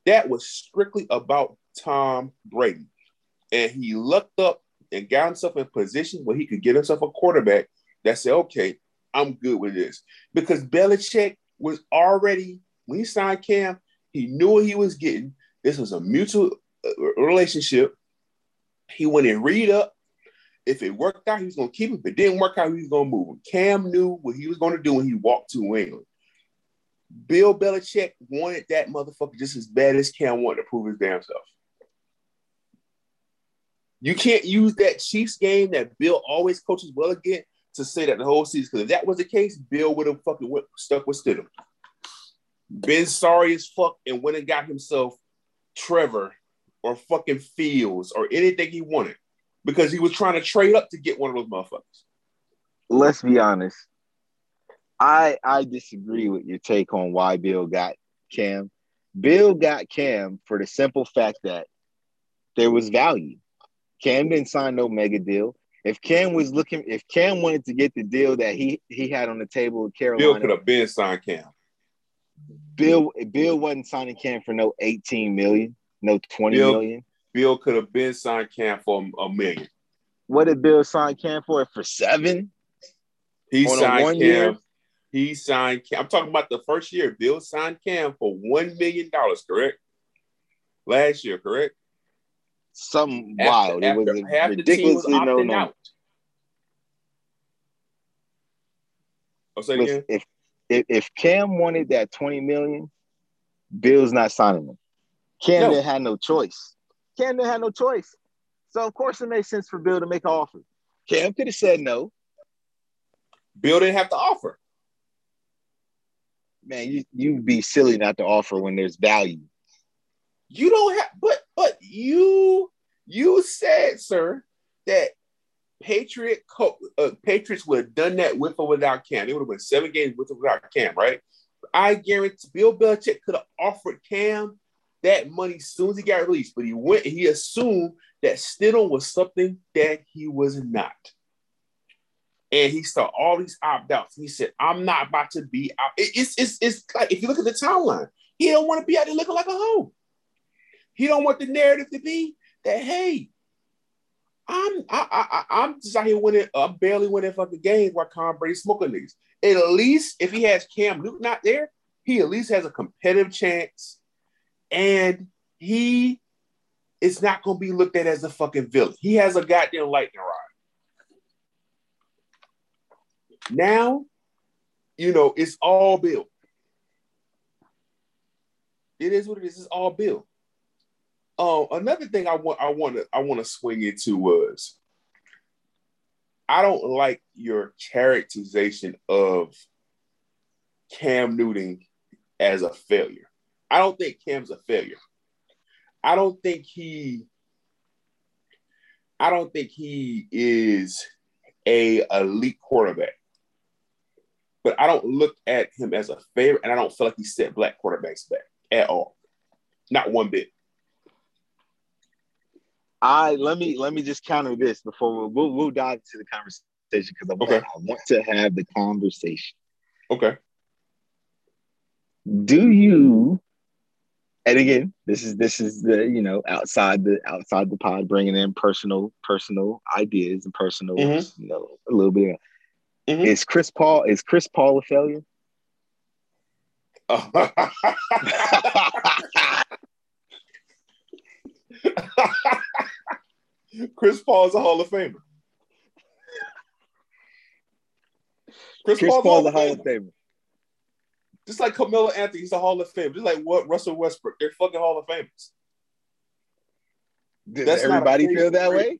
That was strictly about Tom Brady. And he looked up and got himself in position where he could get himself a quarterback that said, okay, I'm good with this. Because Belichick was already, when he signed Cam, he knew what he was getting. This was a mutual uh, relationship. He went and read up. If it worked out, he was going to keep it. If it didn't work out, he was going to move. Him. Cam knew what he was going to do when he walked to England. Bill Belichick wanted that motherfucker just as bad as Cam wanted to prove his damn self. You can't use that Chiefs game that Bill always coaches well again to say that the whole season. Because if that was the case, Bill would have fucking went, stuck with Stidham. Been sorry as fuck and went and got himself Trevor or fucking Fields or anything he wanted because he was trying to trade up to get one of those motherfuckers. Let's be honest. I I disagree with your take on why Bill got Cam. Bill got Cam for the simple fact that there was value. Cam didn't sign no mega deal. If Cam was looking, if Cam wanted to get the deal that he he had on the table with Carolina, Bill could have been signed Cam. Bill Bill wasn't signing Cam for no 18 million, no twenty Bill, million. Bill could have been signed Cam for a million. What did Bill sign Cam for? For seven? He on signed Cam. Year? He signed. Cam. I'm talking about the first year. Bill signed Cam for one million dollars. Correct. Last year, correct. Some wild. After it was ridiculously was no no. I'll say again. If, if if Cam wanted that 20 million, Bill's not signing him. Cam no. had no choice. Cam didn't have no choice. So of course it makes sense for Bill to make an offer. Cam could have said no. Bill didn't have to offer man, you you'd be silly not to offer when there's value. You don't have, but but you you said, sir, that Patriot uh, Patriots would have done that with or without Cam. They would have won seven games with or without Cam, right? I guarantee Bill Belichick could have offered Cam that money as soon as he got released, but he went he assumed that Stidham was something that he was not and he saw all these opt outs. He said, "I'm not about to be out." it's it's it's like if you look at the timeline, he don't want to be out there looking like a hoe. He don't want the narrative to be that hey, I'm I, I I'm just out here winning. I'm barely winning fucking games while Tom Brady smoking these. At least if he has Cam Newton out there, he at least has a competitive chance, and he is not going to be looked at as a fucking villain. He has a goddamn lightning rod. Now, you know, it's all Bill. It is what it is. It's all Bill. Um, another thing I want I want to I want to swing into was I don't like your characterization of Cam Newton as a failure. I don't think Cam's a failure. I don't think he I don't think he is a elite quarterback but I don't look at him as a favorite, and I don't feel like he set black quarterbacks back at all, not one bit. I let me let me just counter this before we'll we'll, dive into the conversation because I, Okay. I want to have the conversation. Okay. Do you? And again, this is this is the you know outside the outside the pod, bringing in personal personal ideas and personal Mhm. you know a little bit. Mhm. Is Chris Paul is Chris Paul a failure? Chris Paul is a Hall of Famer. Chris, Chris Paul's, a a Hall of Famer. Just like Carmelo Anthony, he's a Hall of Famer. Just like what Russell Westbrook, they're fucking Hall of Famers. Does That's everybody feel that way?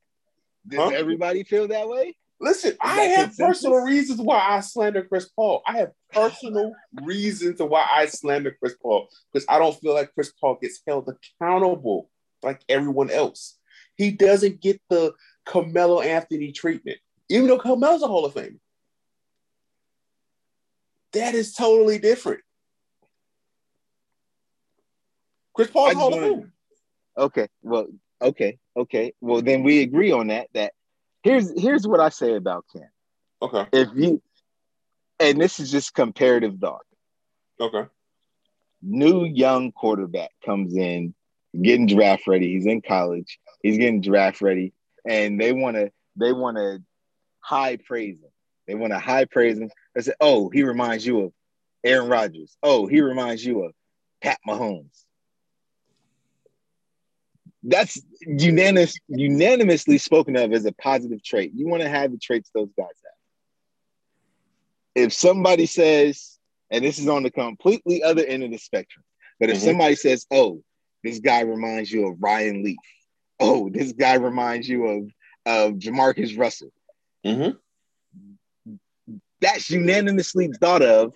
Does Huh? everybody feel that way? Listen, I have personal reasons why I slander Chris Paul. I have personal reasons why I slander Chris Paul because I don't feel like Chris Paul gets held accountable like everyone else. He doesn't get the Carmelo Anthony treatment, even though Carmelo's a Hall of Famer. That is totally different. Chris Paul's I a just Hall of Famer. Okay, well, okay, okay. Well, then we agree on that. That here's here's what I say about Cam. Okay, If you, and this is just comparative thought. okay. New young quarterback comes in, getting draft ready. He's in college. He's getting draft ready, and they want to they want to high praise him. They want to high praise him. They say, "Oh, he reminds you of Aaron Rodgers. Oh, he reminds you of Pat Mahomes." That's unanimous, unanimously spoken of as a positive trait. You want to have the traits those guys have. If somebody says, and this is on the completely other end of the spectrum, but if Mhm. somebody says, "Oh, this guy reminds you of Ryan Leaf," "Oh, this guy reminds you of of JaMarcus Russell," Mhm. that's unanimously thought of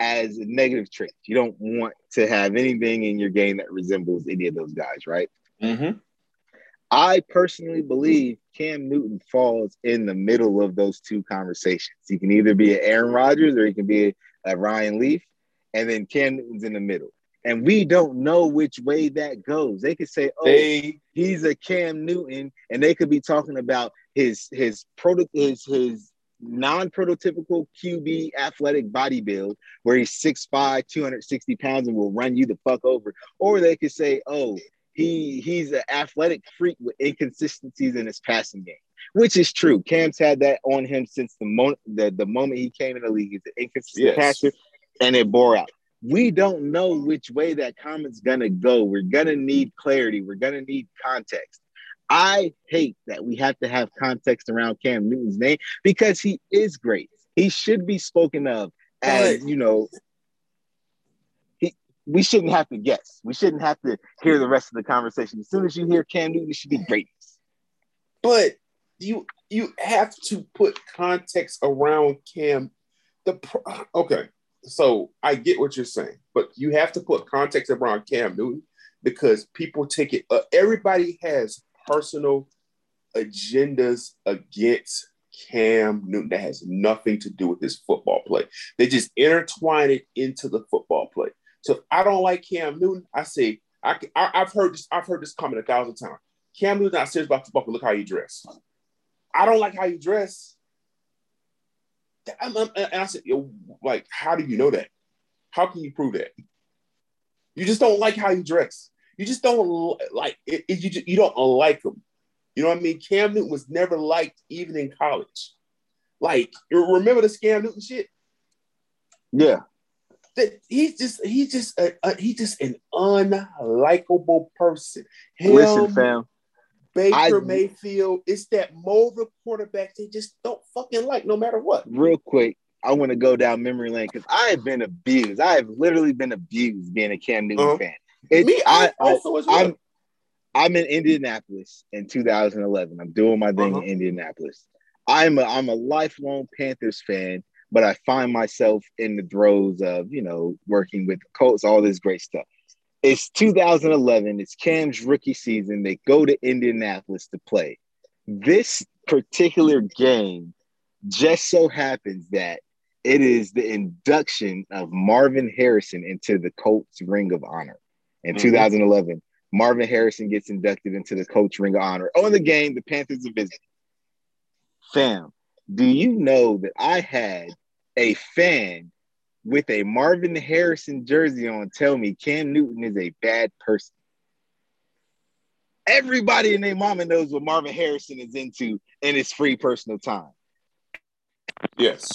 as a negative trait. You don't want to have anything in your game that resembles any of those guys, right? Mm-hmm. I personally believe Cam Newton falls in the middle of those two conversations. He can either be an Aaron Rodgers or he can be a Ryan Leaf, and then Cam Newton's in the middle. And we don't know which way that goes. They could say, "Oh, They he's a Cam Newton," and they could be talking about his his proto his his non-prototypical QB athletic body build, where he's 6'5", 260 pounds, and will run you the fuck over. Or they could say, "Oh, he he's an athletic freak with inconsistencies in his passing game," which is true. Cam's had that on him since the moment the, the moment he came in the league. He's an inconsistent Yes. passer, and it bore out. We don't know which way that comment's gonna go. We're gonna need clarity. We're gonna need context. I hate that we have to have context around Cam Newton's name because he is great. He should be spoken of as, you know, we shouldn't have to guess. We shouldn't have to hear the rest of the conversation. As soon as you hear Cam Newton, it should be greatness. but you you have to put context around Cam. The okay, so I get what you're saying, but you have to put context around Cam Newton because people take it. Uh, everybody has personal agendas against Cam Newton that has nothing to do with his football play. They just intertwine it into the football play. So I don't like Cam Newton, I say I, I I've heard this. I've heard this comment a thousand times. Cam Newton's not serious about football. Look how you dress. I don't like how you dress. I'm- I'm- and I said, Yo, like, how do you know that? How can you prove that? You just don't like how you dress. You just don't like it. it- you, just, you don't like him. You know what I mean? Cam Newton was never liked even in college. Like, remember the Cam Newton shit? Yeah. That he's just he's just a, a, he's just an unlikable person. Him, Listen, fam. Baker I- Mayfield, it's that mold of quarterbacks they just don't fucking like no matter what. Real quick, I want to go down memory lane because I have been abused. I have literally been abused being a Cam Newton Uh-huh. fan. It- Me, I, I, I, also as well. I'm I'm in Indianapolis in 2011. I'm doing my thing Uh-huh. in Indianapolis. I'm a I'm a lifelong Panthers fan, but I find myself in the throes of you know working with the Colts, all this great stuff. It's 2011. It's Cam's rookie season. They go to Indianapolis to play. This particular game just so happens that it is the induction of Marvin Harrison into the Colts Ring of Honor in Mhm. 2011 Marvin Harrison gets inducted into the Colts Ring of Honor. On the game, the Panthers are visiting. Fam, do you know that I had a fan with a Marvin Harrison jersey on tell me Cam Newton is a bad person? Everybody and their mama knows what Marvin Harrison is into in his free personal time. Yes.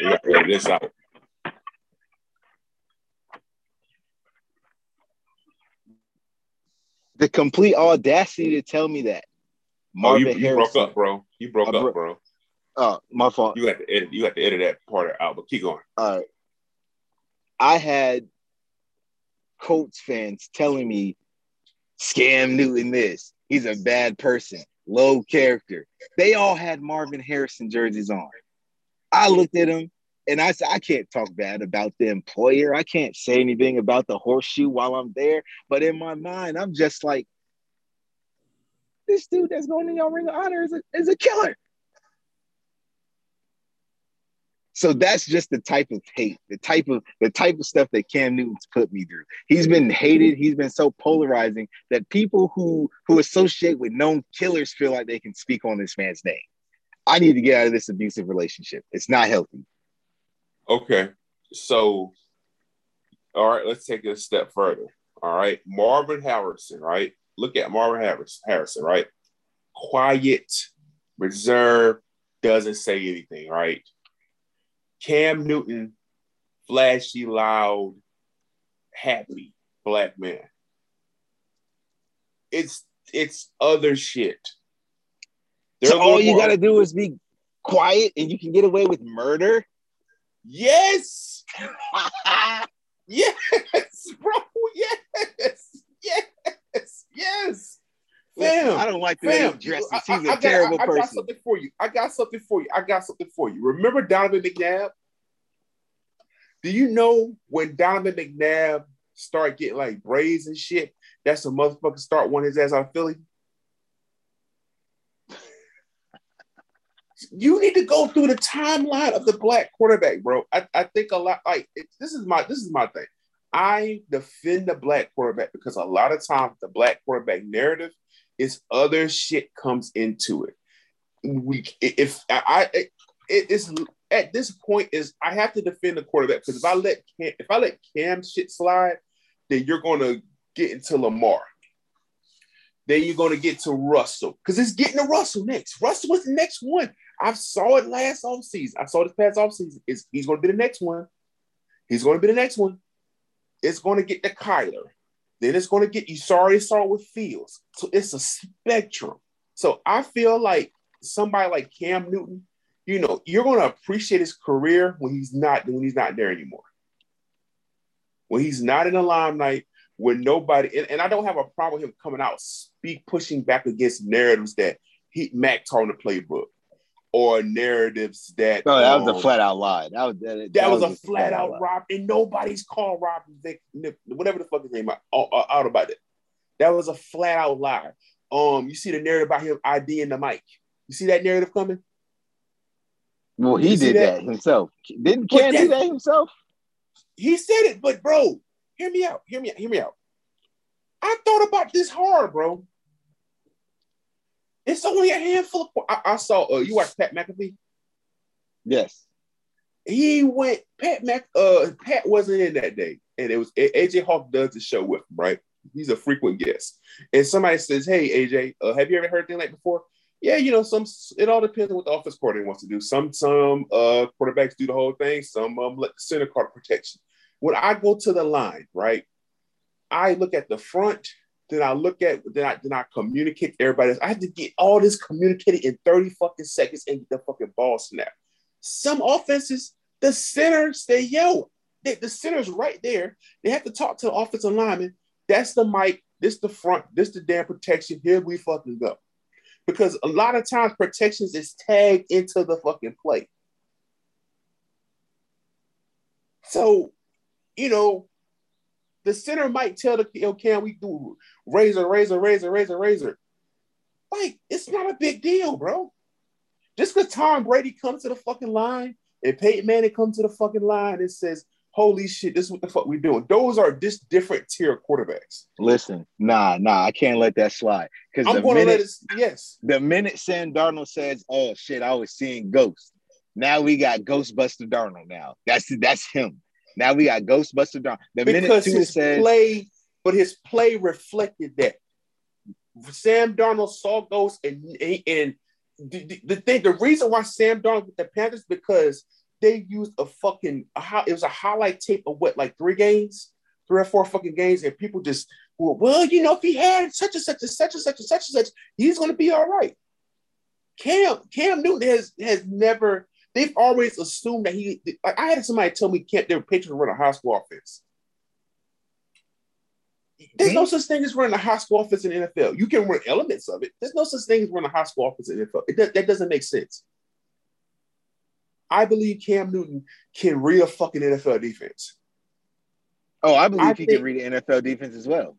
Yeah, this out. The complete audacity to tell me that. Marvin oh, you, you broke up, bro. You broke bro- up, bro. Oh, my fault. You got to edit. You got to edit that part out. But keep going. All right. I had Colts fans telling me, "Scam Newton, this he's a bad person, low character." They all had Marvin Harrison jerseys on. I looked at him and I said, I can't talk bad about the employer. I can't say anything about the horseshoe while I'm there. But in my mind, I'm just like, this dude that's going in your ring of honor is a, is a killer. So that's just the type of hate, the type of the type of stuff that Cam Newton's put me through. He's been hated. He's been so polarizing that people who who associate with known killers feel like they can speak on this man's name. I need to get out of this abusive relationship. It's not healthy. Okay. So, all right, let's take it a step further. All right. Marvin Harrison, right? Look at Marvin Harrison, right? Quiet, reserved, doesn't say anything, right? Cam Newton, flashy, loud, happy black man. It's it's other shit. They're so all you got to do is be quiet, and you can get away with murder. Yes. yes, bro. Yes. Yes. Yes. Fam, I don't like the way he dresses. He's a terrible I, I, person. I got something for you. I got something for you. I got something for you. Remember Donovan McNabb? Do you know when Donovan McNabb start getting like braids and shit? That's a motherfucker start wanting his ass out of Philly. You need to go through the timeline of the black quarterback, bro. I, I think a lot like it, this is my this is my thing. I defend the black quarterback because a lot of times the black quarterback narrative is other shit comes into it. We if I it, it's at this point is I have to defend the quarterback because if I let Cam, if I let Cam shit slide, then you're gonna get into Lamar. Then you're gonna get to Russell because it's getting to Russell next. Russell was the next one. I saw it last offseason. I saw this past offseason. It's, he's going to be the next one. He's going to be the next one. It's going to get the Kyler. Then it's going to get you. Sorry, saw it with Fields. So it's a spectrum. So I feel like somebody like Cam Newton, you know, you're going to appreciate his career when he's not when he's not there anymore. When he's not in the limelight, when nobody and, and I don't have a problem with him coming out speak pushing back against narratives that he Mac taught in the playbook or narratives that. No, that um, was a um, flat out lie. That was that, that, that was, was, a flat, out rob, and nobody's called Rob whatever the fuck his name out, out about it. That was a flat out lie. Um, you see the narrative about him IDing the mic. You see that narrative coming? Well, he did that? that? himself. Didn't Ken do that himself? He said it, but bro, hear me out. Hear me out. Hear me out. I thought about this hard, bro. It's only a handful of. I, I saw. Uh, you watched Pat McAfee? Yes. He went. Pat Mac. Uh, Pat wasn't in that day, and it was AJ Hawk does the show with him, right? He's a frequent guest, and somebody says, "Hey, AJ, uh, have you ever heard anything like before?" Yeah, you know, some. It all depends on what the office coordinator wants to do. Some some uh quarterbacks do the whole thing. Some um let the center card protection. When I go to the line, right, I look at the front then I look at then I then I communicate to everybody. I have to get all this communicated in 30 fucking seconds and get the fucking ball snap. Some offenses, the centers, they yell. They, the center's right there. They have to talk to the offensive lineman. That's the mic, this the front, this the damn protection. Here we fucking go. Because a lot of times protections is tagged into the fucking play. So, you know, the center might tell the yo, can we do razor, razor, razor, razor, razor? Like, it's not a big deal, bro. Just because Tom Brady comes to the fucking line and Peyton Manning comes to the fucking line and says, holy shit, this is what the fuck we doing. Those are just different tier quarterbacks. Listen, nah, nah, I can't let that slide. Because I'm the going to let minute, it. Yes, the minute Sam Darnold says, "Oh shit, I was seeing ghosts," now we got Ghostbuster Darnold. Now that's that's him. Now we got Ghostbuster Darnold. The minute because Tua his play, but his play reflected that. Sam Darnold saw ghosts, and and the, the, the thing, the reason why Sam Darnold with the Panthers because they used a fucking a, it was a highlight tape of what like three games, three or four fucking games, and people just well, well, you know, if he had such and such and such and such and such and such, he's gonna be all right. Cam Cam Newton has has never. They've always assumed that he. Like I had somebody tell me Cam, their Patriots run a high school offense. There's no such thing as running a high school offense in the NFL. You can run elements of it. There's no such thing as running a high school offense in the NFL. Does, that doesn't make sense. I believe Cam Newton can read a fucking NFL defense. "Oh, I believe I he think- can read an NFL defense as well."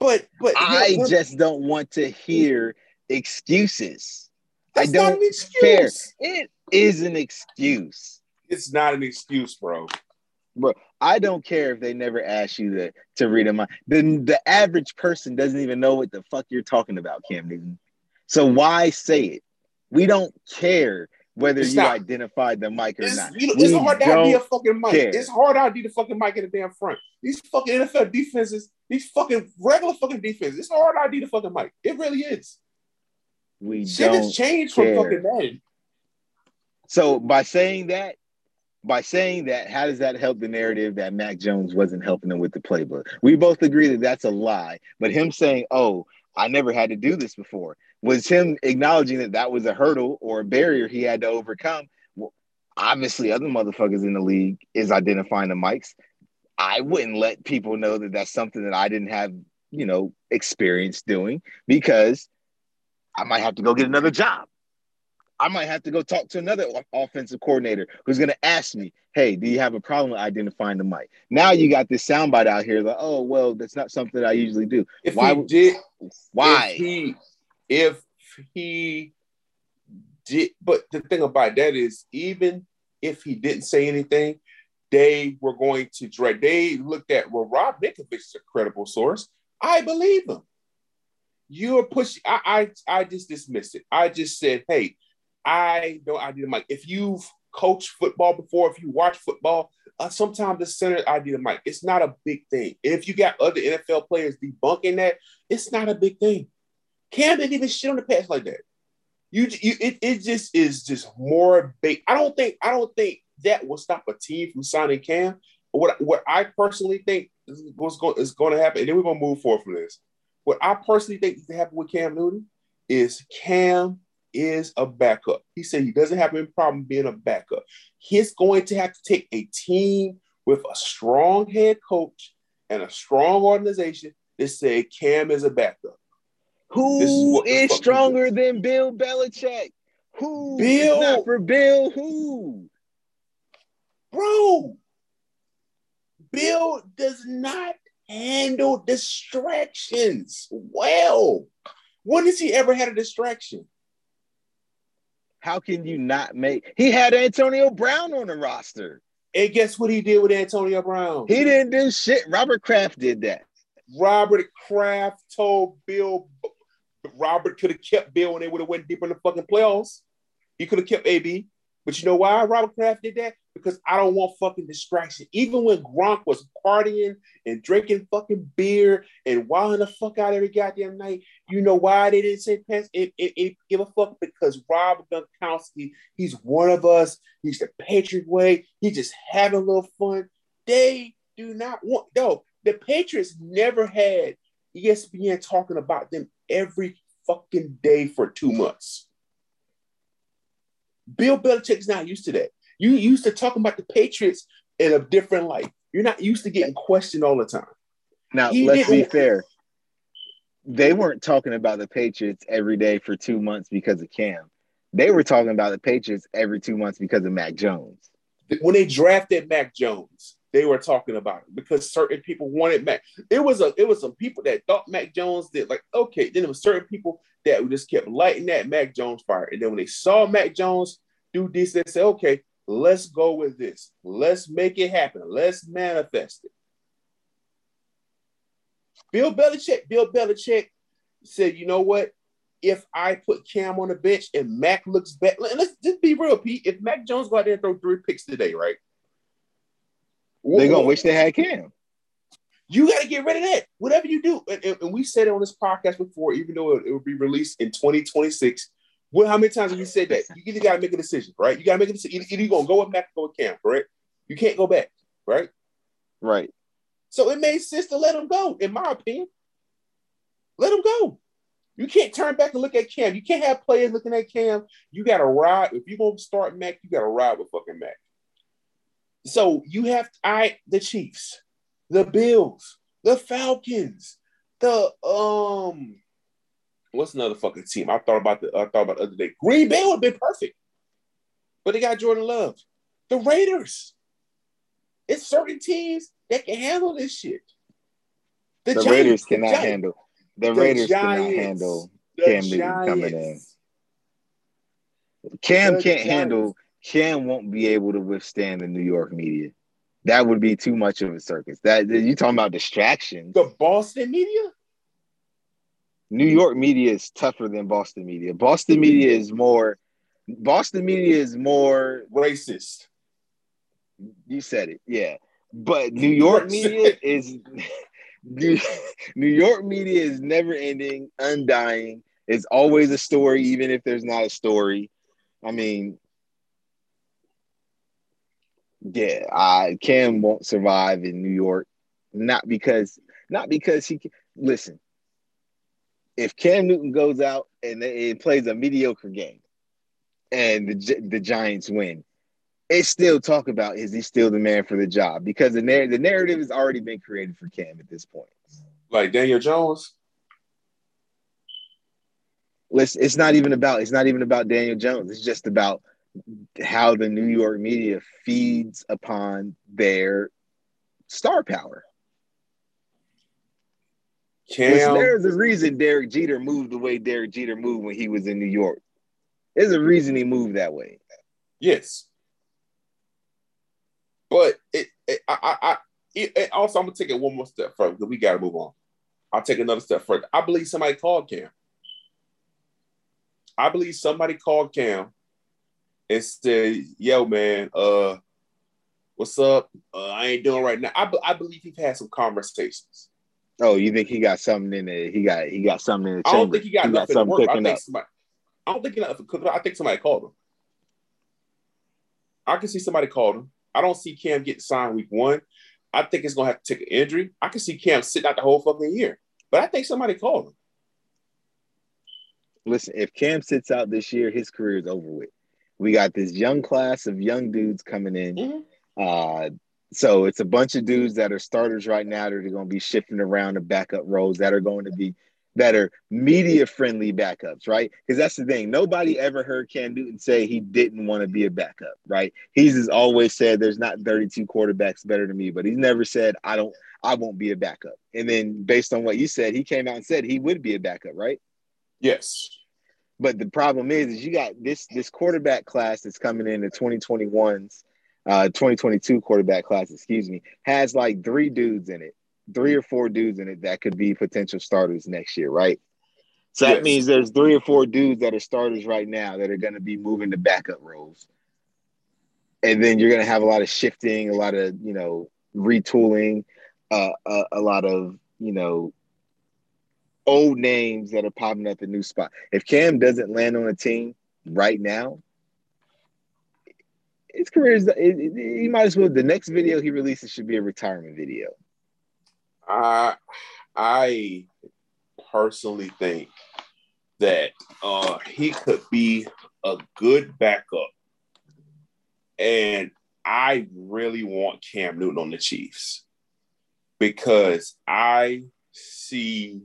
But but I you know, just don't want to hear excuses. I that's not don't an excuse. It is an excuse. It's not an excuse, bro. But I don't care if they never ask you to, to read a mind. The, the average person doesn't even know what the fuck you're talking about, Cam Newton. So why say it? We don't care whether It's you not- identified the mic or It's, not. you know, it's We hard to ID a fucking mic. care. It's hard to ID the fucking mic in the damn front. These fucking NFL defenses, these fucking regular fucking defenses, it's hard to ID the fucking mic. It really is. We Shit don't has changed from fucking Madden. So by saying that, by saying that, how does that help the narrative that Mac Jones wasn't helping him with the playbook? We both agree that that's a lie. But him saying, "Oh, I never had to do this before," was him acknowledging that that was a hurdle or a barrier he had to overcome. Well, obviously, other motherfuckers in the league is identifying the mics. I wouldn't let people know that that's something that I didn't have, you know, experience doing because I might have to go get another job. I might have to go talk to another offensive coordinator who's going to ask me, "Hey, do you have a problem with identifying the mic?" Now you got this soundbite out here like, "Oh, well, that's not something I usually do." If Why he did, Why? If he, if he did, but the thing about that is, even if he didn't say anything, they were going to drag. They looked at well, Rob Ninkovich is a credible source. I believe him. You are pushing. I, I I just dismissed it. I just said, hey, I don't ID the mic. If you've coached football before, if you watch football, uh, sometimes the center idea mic. It's not a big thing. And if you got other NFL players debunking that, it's not a big thing. Cam didn't even shit on the pass like that. You, you it, it just is just more big. I don't think I don't think that will stop a team from signing Cam. What what I personally think is going is going to happen, and then we're gonna move forward from this. What I personally think is to happen with Cam Newton is Cam is a backup. He said he doesn't have any problem being a backup. He's going to have to take a team with a strong head coach and a strong organization that say Cam is a backup. Who is, is Who what the is fuck we stronger than Bill Belichick? Who? Bill. not for Bill. Who? Bro, Bill does not handle distractions well. When has he ever had a distraction? How can you not make? He had Antonio Brown on the roster. And guess what he did with Antonio Brown? He didn't do shit. Robert Kraft did that. Robert Kraft told Bill Robert could have kept Bill and they would have went deeper in the fucking playoffs. He could have kept AB. But you know why Robert Kraft did that? Because I don't want fucking distraction. Even when Gronk was partying and drinking fucking beer and wilding the fuck out every goddamn night, you know why they didn't say pass it, give a fuck? Because Rob Gronkowski, he's one of us. He's the Patriot way. He's just having a little fun. They do not want no. The Patriots never had ESPN talking about them every fucking day for two months. Bill Belichick's not used to that. You used to talking about the Patriots in a different light. You're not used to getting questioned all the time. Now, He let's be fair. They weren't talking about the Patriots every day for two months because of Cam. They were talking about the Patriots every two months because of Mac Jones. When they drafted Mac Jones, they were talking about it because certain people wanted Mac. It was a it was some people that thought Mac Jones did like okay. Then there was certain people that just kept lighting that Mac Jones fire, and then when they saw Mac Jones do this, they said, okay, let's go with this. Let's make it happen. Let's manifest it. Bill Belichick, Bill Belichick said, you know what? If I put Cam on the bench and Mac looks better, let's just be real, Pete. If Mac Jones go out there and throw three picks today, right? They're gonna wish they had Cam. You got to get rid of that. Whatever you do, and, and, we said it on this podcast before, even though it, it will be released in 2026. Well, how many times have you said that? You either got to make a decision, right? You got to make a decision. Either, either you're gonna go with Mac or go with Cam, correct? You can't go back, right? Right. So it made sense to let him go, in my opinion. Let him go. You can't turn back and look at Cam. You can't have players looking at Cam. You got to ride. If you're going to start Mac, you got to ride with fucking Mac. So you have I the Chiefs, the Bills, the Falcons, the um, what's another fucking team? I thought about the I thought about the other day. Green Bay would have been perfect, but they got Jordan Love. The Raiders. It's certain teams that can handle this shit. The, the Giants, Raiders cannot the handle. The, the Raiders Giants, cannot handle Cam Newton coming in. Cam can't handle Cam won't be able to withstand the New York media. That would be too much of a circus. That you talking about distractions. The Boston media? New York media is tougher than Boston media. Boston media is more Boston media is more racist. You said it, yeah. But New York media is New, New York media is never ending, undying. It's always a story, even if there's not a story. I mean, yeah, I Cam won't survive in New York, not because not because he can listen. If Cam Newton goes out and it plays a mediocre game, and the the Giants win, it's still talk about is he still the man for the job because the narr- the narrative has already been created for Cam at this point. Like Daniel Jones. Listen, it's not even about it's not even about Daniel Jones. It's just about how the New York media feeds upon their star power. Cam. There's a reason Derek Jeter moved the way Derek Jeter moved when he was in New York. There's a reason he moved that way. Yes. But it, it I, I, it, also, I'm gonna take it one more step further because we gotta move on. I'll take another step further. I believe somebody called Cam. I believe somebody called Cam and said, "Yo, man, uh, what's up? Uh, I ain't doing right now." I, I believe he's had some conversations. Oh, you think he got something in there? He got he got something in the chamber. I don't think he got he nothing got to work. I think somebody. I don't think he got cooking. up. I think somebody called him. I can see somebody called him. I don't see Cam getting signed week one. I think it's gonna have to take an injury. I can see Cam sitting out the whole fucking year. But I think somebody called him. Listen, if Cam sits out this year, his career is over with we got this young class of young dudes coming in. Mm-hmm. Uh, so it's a bunch of dudes that are starters right now that are going to be shifting around the backup roles that are going to be that are media friendly backups, right? Because that's the thing. Nobody ever heard Cam Newton say he didn't want to be a backup, right? He's always said there's not 32 quarterbacks better than me, but he's never said I don't I won't be a backup. And then based on what you said, he came out and said he would be a backup, right? Yes. But the problem is, is you got this this quarterback class that's coming in the 2021's, uh, 2022 quarterback class, excuse me, has like three dudes in it, three or four dudes in it that could be potential starters next year, right? So yes. that means there's three or four dudes that are starters right now that are going to be moving to backup roles. And then you're going to have a lot of shifting, a lot of, you know, retooling, uh, a, a lot of, you know, old names that are popping up in new spot. If Cam doesn't land on a team right now, his career is he might as well the next video he releases should be a retirement video. I I personally think that uh, he could be a good backup, and I really want Cam Newton on the Chiefs because I see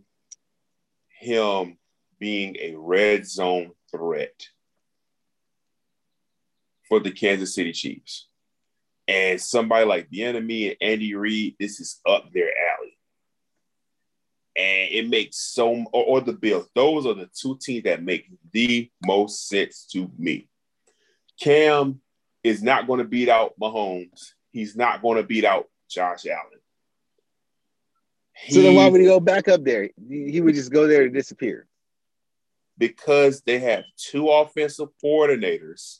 him being a red zone threat for the Kansas City Chiefs. And somebody like Bieniemy and Andy Reid, this is up their alley. And it makes so or, or the Bills. Those are the two teams that make the most sense to me. Cam is not going to beat out Mahomes. He's not going to beat out Josh Allen. He, so then why would he go back up there? He would just go there to disappear. Because they have two offensive coordinators,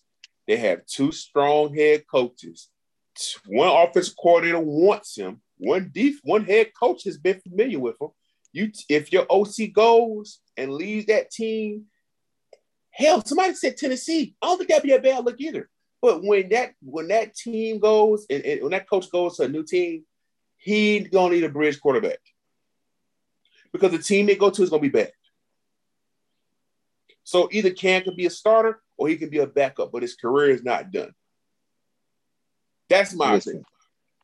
they have two strong head coaches. One offensive coordinator wants him. One def- one head coach has been familiar with him. You, if your OC goes and leaves that team, hell, somebody said Tennessee. I don't think that'd be a bad look either. But when that when that team goes and, and when that coach goes to a new team, he's gonna need a bridge quarterback because the team they go to is gonna be bad. So either Cam could be a starter or he can be a backup, but his career is not done. That's my Listen, opinion.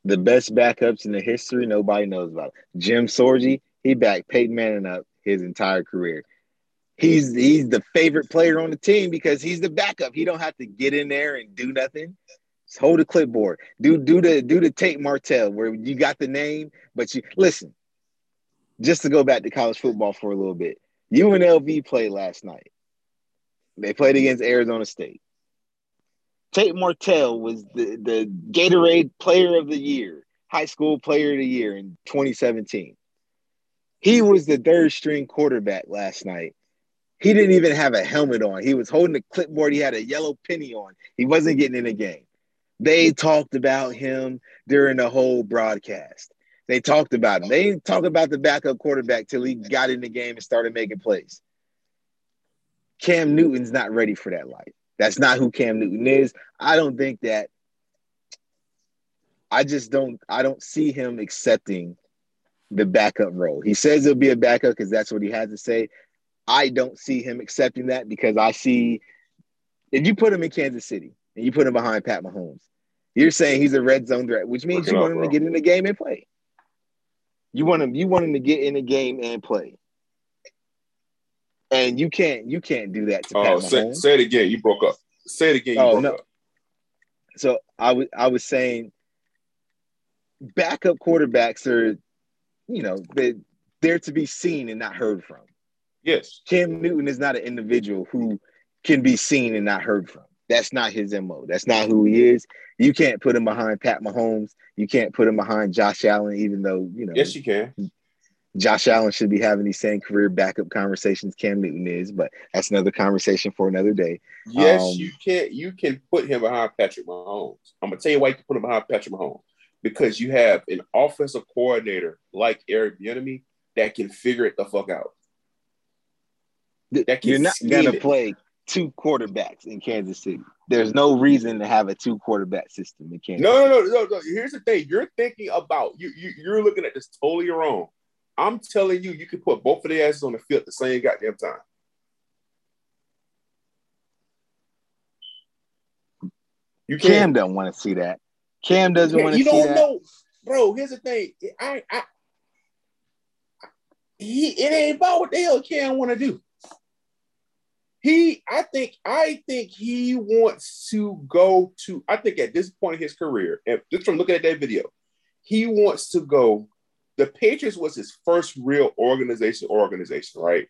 The best backups in the history, nobody knows about. Jim Sorgi, he backed Peyton Manning up his entire career. He's he's the favorite player on the team because he's the backup. He don't have to get in there and do nothing. Just hold a clipboard. Do do the do the Tate Martell where you got the name, but you listen. Just to go back to college football for a little bit. UNLV played last night. They played against Arizona State. Tate Martell was the, the Gatorade Player of the Year, High School Player of the Year in 2017. He was the third string quarterback last night. He didn't even have a helmet on. He was holding a clipboard. He had a yellow penny on. He wasn't getting in the game. They talked about him during the whole broadcast. They talked about him. They didn't talk about the backup quarterback till he got in the game and started making plays. Cam Newton's not ready for that life. That's not who Cam Newton is. I don't think that I just don't I don't see him accepting the backup role. He says he'll be a backup because that's what he has to say. I don't see him accepting that because I see if you put him in Kansas City and you put him behind Pat Mahomes, you're saying he's a red zone threat, which means you want him bro. to get in the game and play. You want him, you want him to get in the game and play. And you can't you can't do that to oh, Pat say, Mahomes. Say it again. You broke up. Say it again. oh, no. Up. So I was I was saying backup quarterbacks are, you know, they they're to be seen and not heard from. Yes. Cam Newton is not an individual who can be seen and not heard from. That's not his MO. That's not who he is. You can't put him behind Pat Mahomes. You can't put him behind Josh Allen, even though, you know. Yes, you can. Josh Allen should be having these same career backup conversations Cam Newton is, but that's another conversation for another day. Yes, um, you can you can put him behind Patrick Mahomes. I'm gonna tell you why you can put him behind Patrick Mahomes. Because you have an offensive coordinator like Eric Bieniemy that can figure it the fuck out. You're not gonna it. play two quarterbacks in Kansas City. There's no reason to have a two quarterback system in Kansas. No, no, no, no, no. Here's the thing: you're thinking about you, you. You're looking at this totally wrong. I'm telling you, you can put both of their asses on the field at the same goddamn time. You can. Cam don't want to see that. Cam doesn't want to see that. You don't know, bro. Here's the thing. I, I, he, it ain't about what the hell Cam want to do. He, I think, I think he wants to go to. I think at this point in his career, and just from looking at that video, he wants to go. The Patriots was his first real organization. Organization, right?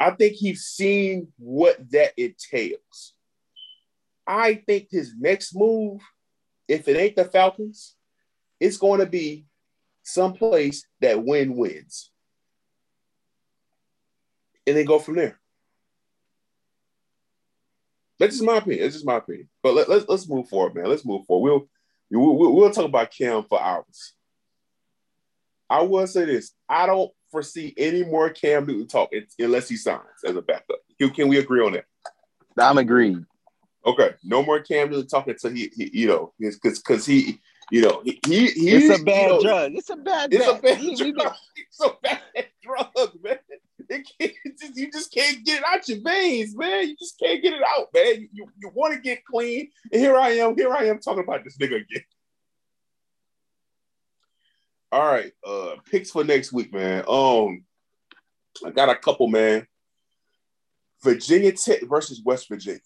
I think he's seen what that entails. I think his next move, if it ain't the Falcons, it's going to be someplace that win wins, and then go from there. That's just my opinion. That's just my opinion. But let, us let's, let's move forward, man. Let's move forward. We'll, we'll we'll talk about Cam for hours. I will say this: I don't foresee any more Cam Newton talk unless he signs as a backup. Can we agree on that? I'm agreed. Okay, no more Cam Newton talking until he, he you know, because because he, you know, he, he it's a bad you know, drug. It's a bad. It's bad. a bad drug. It's a bad drug, man. Just, you just can't get it out your veins, man. You just can't get it out, man. You, you, you want to get clean, and here I am. Here I am talking about this nigga again. All right, uh, picks for next week, man. Um, I got a couple, man. Virginia Tech versus West Virginia.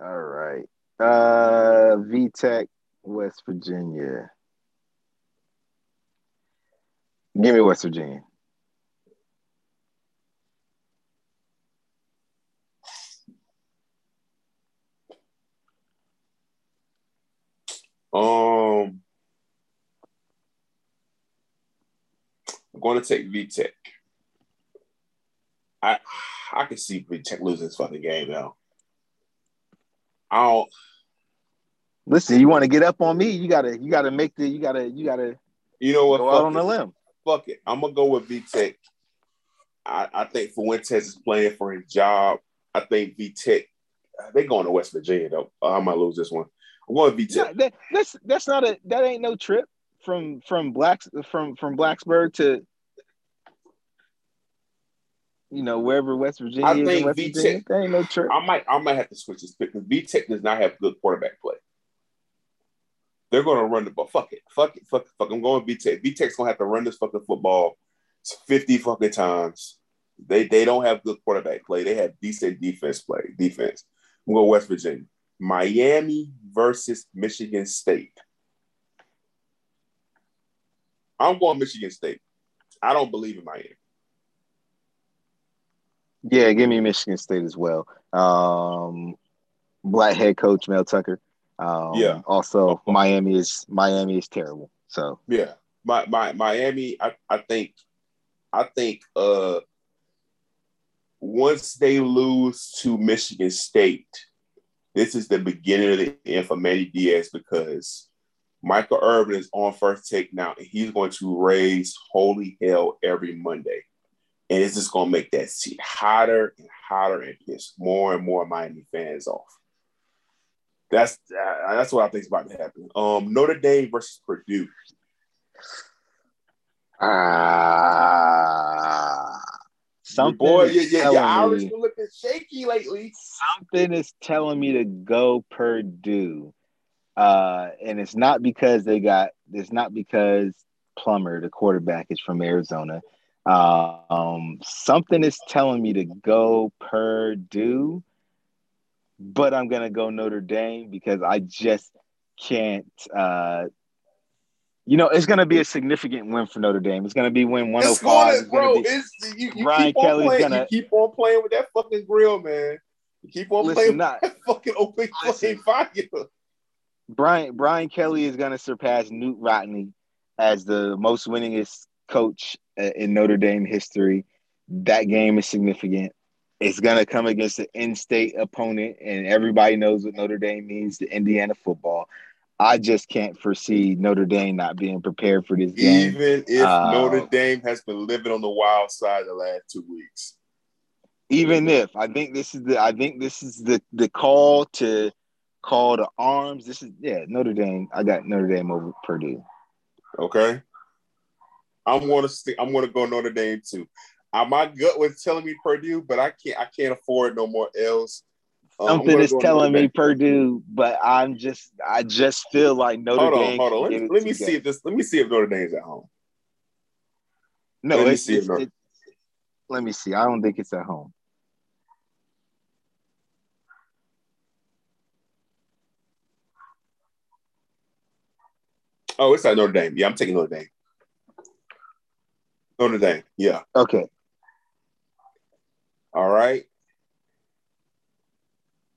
All right. Uh V Tech, West Virginia. Give me West Virginia. Um, I'm going to take VTech. I I can see VTech losing this fucking game now. I don't. Listen, you want to get up on me? You gotta, you gotta make the, you gotta, you gotta. You know what? Go out on the limb. Fuck it. I'm gonna go with VTech. I, I think Fuentes is playing for his job. I think VTech. They going to West Virginia though. I might lose this one. Going VTech. That, that's that's not a that ain't no trip from from blacks from from Blacksburg to you know wherever West Virginia I think West VTech Virginia. That ain't no trip. I might I might have to switch this pick because VTech does not have good quarterback play. They're gonna run the ball. Fuck it. Fuck it. Fuck it. Fuck. I'm going VTech. VTech's gonna have to run this fucking football 50 fucking times. They they don't have good quarterback play. They have decent defense play. Defense. I'm going to West Virginia. Miami versus Michigan State. I'm going Michigan State. I don't believe in Miami. Yeah, give me Michigan State as well. Um, black head coach Mel Tucker. Um, Yeah. Also, Miami is Miami is terrible. So Yeah, my, my Miami. I, I think, I think. Uh, once they lose to Michigan State, this is the beginning of the end for Manny Diaz because Michael Irvin is on first take now, and he's going to raise holy hell every Monday, and it's just going to make that seat hotter and hotter and piss more and more Miami fans off. That's uh, that's what I think is about to happen. Um, Notre Dame versus Purdue. ah, something boy, is yeah, yeah, telling your Irish me- looking shaky lately. something is telling me to go Purdue. Uh, and it's not because they got it's not because Plummer, the quarterback, is from Arizona. Uh, um, something is telling me to go Purdue, but I'm gonna go Notre Dame because I just can't. Uh, you know, it's gonna be a significant win for Notre Dame. It's gonna be win It's 105. going, It's gonna bro. be- It's you, you Brian keep on Kelly's You keep on playing with that fucking grill, man. You keep on Listen, playing not with that fucking open fucking fire. Brian Brian Kelly is going to surpass Knute Rockne as the most winningest coach in Notre Dame history. That game is significant. It's going to come against an in-state opponent, and everybody knows what Notre Dame means to Indiana football. I just can't foresee Notre Dame not being prepared for this game. Even if Uh, Notre Dame has been living on the wild side the last two weeks. Even if I think this is the I think this is the the call to call to arms. This is yeah Notre Dame. I got Notre Dame over Purdue. Okay. I'm gonna stick. I'm gonna go Notre Dame too. Uh, my gut was telling me Purdue, but I can't. I can't afford no more L's. Uh, I'm Something is telling me Purdue, but I'm just I just feel like Notre Hold on, hold on. Let, me- let me see if this. Let me see if Notre Dame's at home. No, let me see if Notre- it- let me see. I don't think it's at home. Oh, it's at Notre Dame. Yeah, I'm taking Notre Dame. Notre Dame. Yeah. Okay, All right.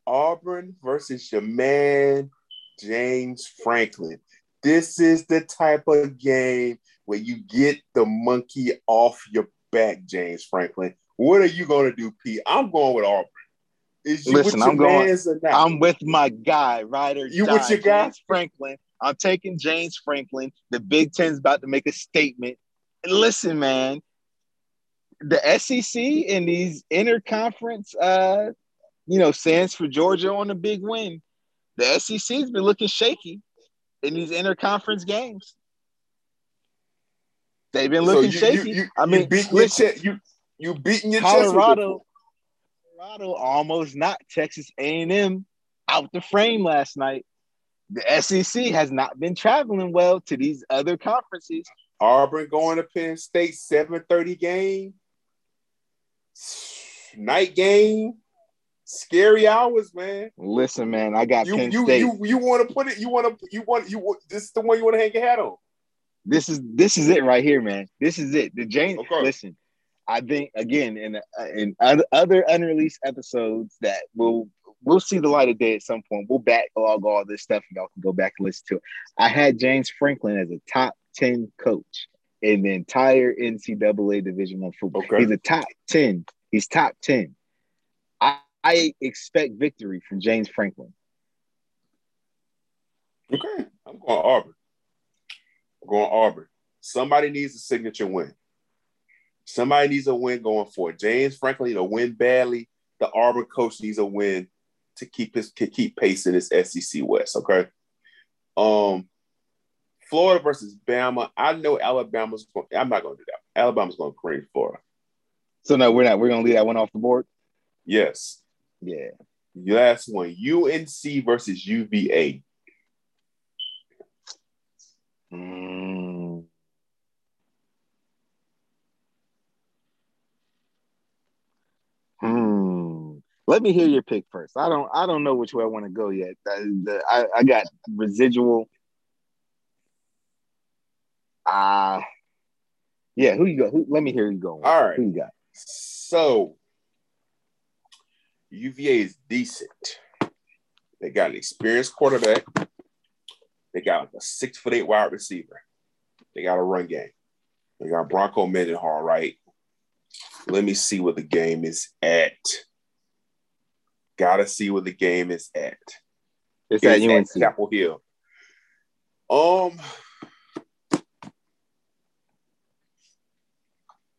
Auburn versus your man, James Franklin. This is the type of game where you get the monkey off your back, James Franklin. What are you going to do, Pete? I'm going with Auburn. Is you Listen, I'm going- mans or not? I'm with my guy, Ryder. You with your guy? James Franklin. I'm taking James Franklin. The Big Ten's about to make a statement. Listen, man, the SEC and these interconference, uh, you know, stands for Georgia on a big win. The SEC's been looking shaky in these interconference games. They've been So looking you, shaky. You, you, I mean, you beating listen, your chest. You you beating your. Colorado, Colorado almost knocked Texas A&M out the frame last night. The SEC has not been traveling well to these other conferences. Auburn going to Penn State, 7:30 game. Night game. Scary hours, man. Listen, man, I got You Penn you State. you you want to put it? You want to you want you this is the one you want to hang your hat on. this is this is it right here, man. This is it. The James. Okay. Listen, I think again in in other, other unreleased episodes that will we'll see the light of day at some point. We'll backlog all this stuff, and y'all can go back and listen to it. I had James Franklin as a top ten coach in the entire NCAA Division One football. Okay. He's a top ten. He's top ten. I, expect victory from James Franklin. Okay, I'm going Auburn. I'm going Auburn. Somebody needs a signature win. Somebody needs a win going for. James Franklin a win badly. The Auburn coach needs a win to keep his to keep pace in this SEC West. Okay. Um, Florida versus Bama. I know Alabama's. Going, I'm not going to do that. Alabama's going to cream Florida. So no, we're not. We're gonna leave that one off the board. Yes. Yeah. Last one. UNC versus UVA. Mm. Hmm. Let me hear your pick first. I don't. I don't know which way I want to go yet. The- I, I got residual. Ah. yeah. Who you go? Who, let me hear you go. All right. Who you got? So UVA is decent. They got an experienced quarterback. They got like a six foot eight wide receiver. They got a run game. They got Bronco Mendenhall, right? Let me see what the game is at. Gotta see what the game is at. It's at UNC. Chapel Hill. Um,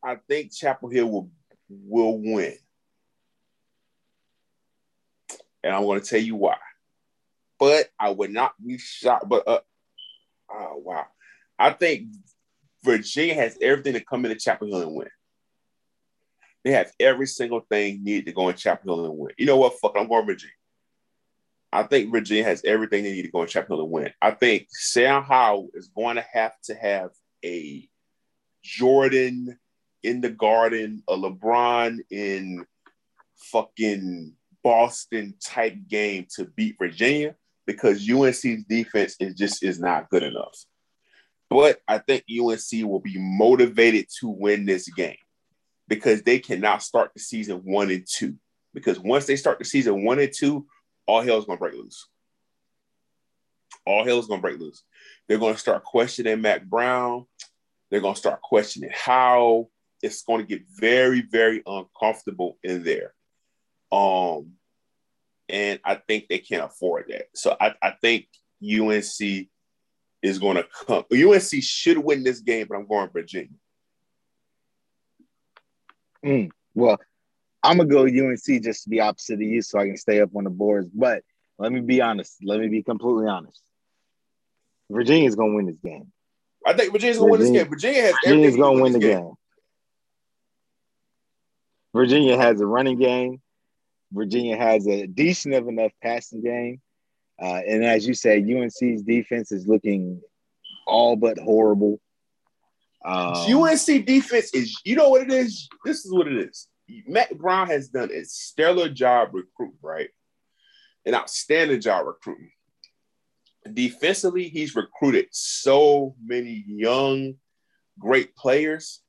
I think Chapel Hill will will win, and I'm going to tell you why. But I would not be shocked. But uh, oh wow, I think Virginia has everything to come into Chapel Hill and win. They have every single thing needed to go in Chapel Hill and win. You know what? Fuck, I'm going Virginia. I think Virginia has everything they need to go in Chapel Hill and win. I think Sam Howell is going to have to have a Jordan in the garden, a LeBron in fucking Boston type game to beat Virginia because UNC's defense is just is not good enough. But I think UNC will be motivated to win this game because they cannot start the season one and two. Because once they start the season one and two, all hell's gonna break loose. All hell's gonna break loose. They're gonna start questioning Mack Brown. They're gonna start questioning how it's going to get very, very uncomfortable in there. Um, and I think they can't afford that. So I, I think UNC is going to come. UNC should win this game, but I'm going Virginia. Mm. Well, I'm gonna go UNC just to be opposite of you, so I can stay up on the boards. But let me be honest. Let me be completely honest. Virginia's gonna win this game. I think Virginia's going to win this game. Virginia has Virginia's gonna win this the game. Virginia has a running game. Virginia has a decent of enough passing game. Uh, and as you said, UNC's defense is looking all but horrible. Um, UNC defense is, you know what it is? This is what it is. Mack Brown has done a stellar job recruiting, right? An outstanding job recruiting. Defensively, he's recruited so many young, great players.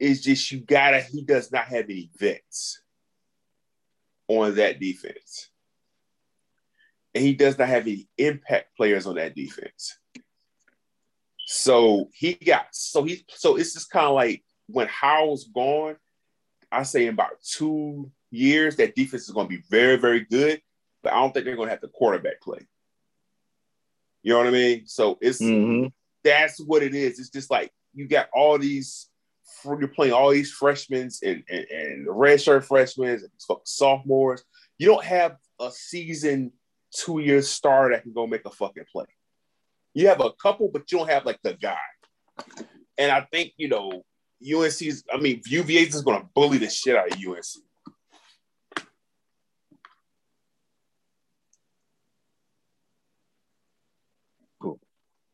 It's just you gotta, he does not have any vets on that defense. And he does not have any impact players on that defense. So he got so he so it's just kind of like when Howell's gone, I say in about two years that defense is going to be very very good, but I don't think they're going to have the quarterback play. You know what I mean? So it's mhm. that's what it is. It's just like you got all these you're playing all these freshmen and and, and redshirt freshmen and sophomores. You don't have a season two year star that can go make a fucking play. You have a couple, but you don't have like the guy. And I think you know UNC's. I mean, UVA's is going to bully the shit out of UNC.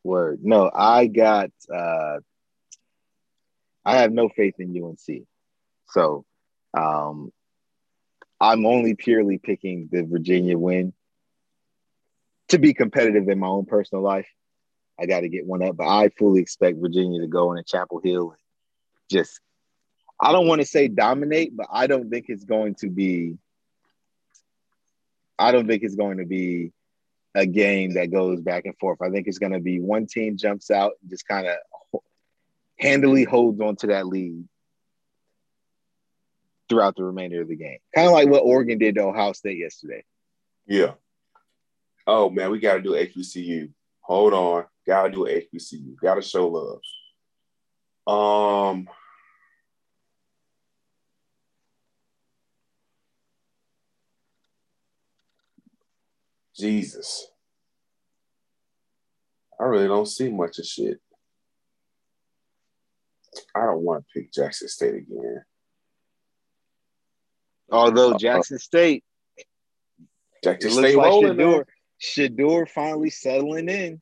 Word. No, I got uh I have no faith in UNC. So um I'm only purely picking the Virginia win to be competitive in my own personal life. I got to get one up, but I fully expect Virginia to go into Chapel Hill and just. I don't want to say dominate, but I don't think it's going to be. I don't think it's going to be a game that goes back and forth. I think it's going to be one team jumps out and just kind of handily holds on to that lead throughout the remainder of the game. Kind of like what Oregon did to Ohio State yesterday. Yeah. Oh man, we gotta do HBCU. Hold on. Gotta do HBCU. Gotta show love. Um Jesus. I really don't see much of shit. I don't want to pick Jackson State again. Although uh, Jackson State, Jackson State like rolling, Shedeur, Shedeur finally settling in.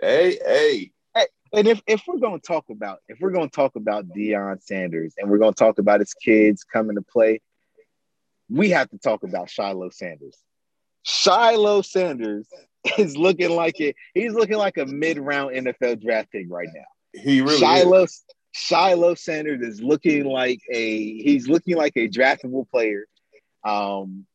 Hey, hey. Hey, and if, if we're gonna talk about if we're gonna talk about Deion Sanders and we're gonna talk about his kids coming to play, we have to talk about Shiloh Sanders. Shiloh Sanders is looking like it. He's looking like a mid-round NFL draft pick right now. He really Shiloh is. Shiloh Sanders is looking like a he's looking like a draftable player. Um,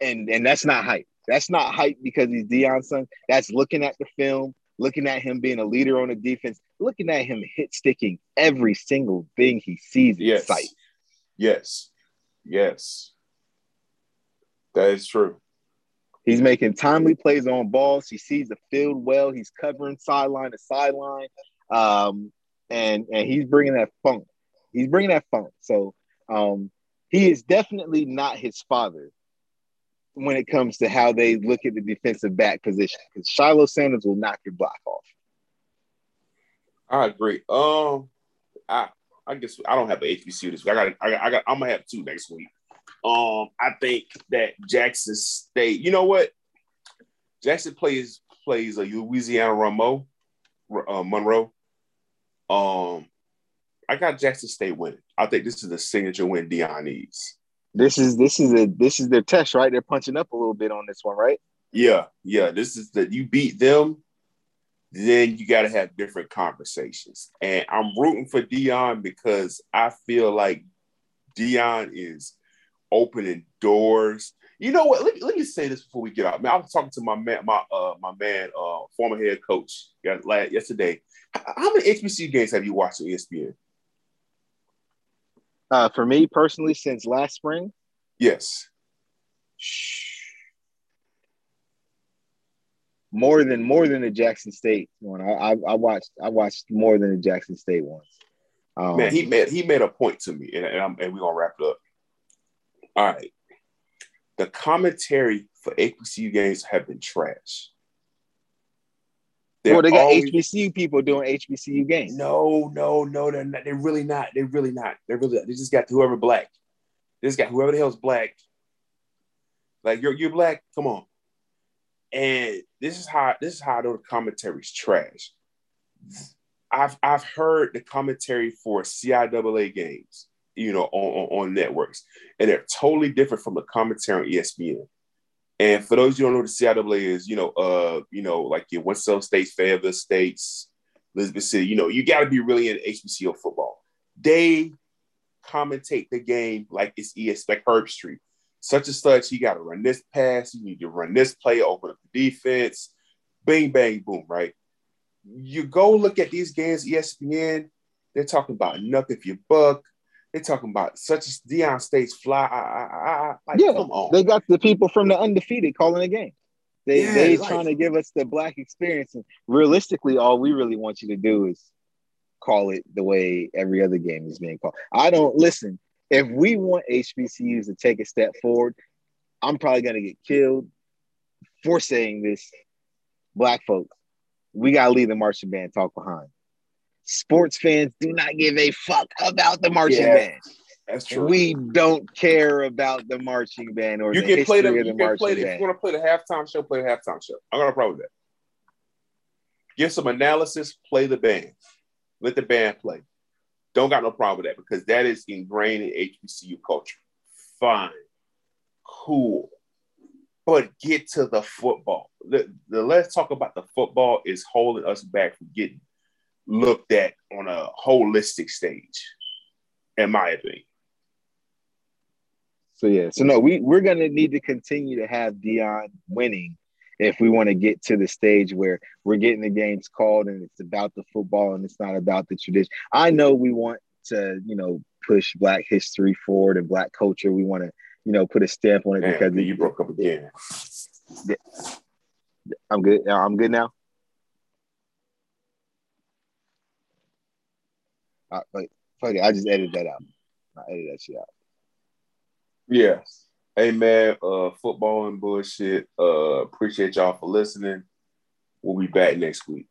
and and that's not hype. That's not hype because he's Deion's son. That's looking at the film, looking at him being a leader on the defense, looking at him hit sticking every single thing he sees in yes. sight. Yes. Yes. That is true. He's making timely plays on balls. He sees the field well. He's covering sideline to sideline. Um, and and he's bringing that funk. He's bringing that funk. So um, he is definitely not his father when it comes to how they look at the defensive back position because Shiloh Sanders will knock your block off. I agree. Um, I I guess I don't have an HBCU this week. I got I got, I got I'm gonna have two next week. Um, I think that Jackson State. You know what? Jackson plays plays a Louisiana Ramo, uh, Monroe. Um, I got Jackson State winning. I think this is the signature win Deion needs. This is this is a this is their test, right? They're punching up a little bit on this one, right? Yeah, yeah. This is that you beat them, then you got to have different conversations. And I'm rooting for Deion because I feel like Deion is opening doors. You know what? Let me, let me say this before we get out. Man, I was talking to my man, my uh, my man, uh, former head coach yesterday. How many HBCU games have you watched on ESPN? Uh, for me personally, since last spring. Yes. More than more than the Jackson State one. I, I, I watched I watched more than the Jackson State ones. Um, Man, he made he made a point to me, and, and, and we're gonna wrap it up. All right. The commentary for HBCU games have been trash. They're well, they got always, HBCU people doing HBCU games. No, no, no, they're not. They're really not. They're really not. They're really. They just got whoever black. They just got whoever the hell's black. Like you're you're black. Come on. And this is how this is how I know the commentary's trash. I've I've heard the commentary for CIAA games, you know, on, on, networks, and they're totally different from the commentary on ESPN. And for those you don't know, the CIAA is, you know, uh, you know, like your Winston States, Fayetteville States, Elizabeth City. You know, you got to be really in HBCU football. They commentate the game like it's ES, like Herbstreit. Such and such, you got to run this pass, you need to run this play, open up the defense, bing, bang, boom, right? You go look at these games, ESPN, they're talking about nothing if you buck, they talking about such as Deion State's fly. I, I, I, like, yeah, come on. They got the people from the undefeated calling the game. They yeah, they like, trying to give us the black experience. And realistically, all we really want you to do is call it the way every other game is being called. I don't listen. If we want HBCUs to take a step forward, I'm probably gonna get killed for saying this. Black folks, we gotta leave the marching band talk behind sports fans do not give a fuck about the marching yeah, band. That's true. We don't care about the marching band or you the can play the, of the you marching play the, band. If you want to play the halftime show, play the halftime show. I am got a problem with that. Give some analysis, play the band. Let the band play. Don't got no problem with that because that is ingrained in HBCU culture. Fine. cool. But get to the football. The, the let's talk about the football is holding us back from getting looked at on a holistic stage, in my opinion. So yeah, so no, we we're gonna need to continue to have Deion winning if we want to get to the stage where we're getting the games called and it's about the football and it's not about the tradition. I know we want to, you know, push Black history forward and Black culture. We want to, you know, put a stamp on it Damn, because you broke up again. I'm good. I'm good now. Wait, fuck it. I just edited that out. I edited that shit out. Yeah. Hey man, uh football and bullshit. Uh appreciate y'all for listening. We'll be back next week.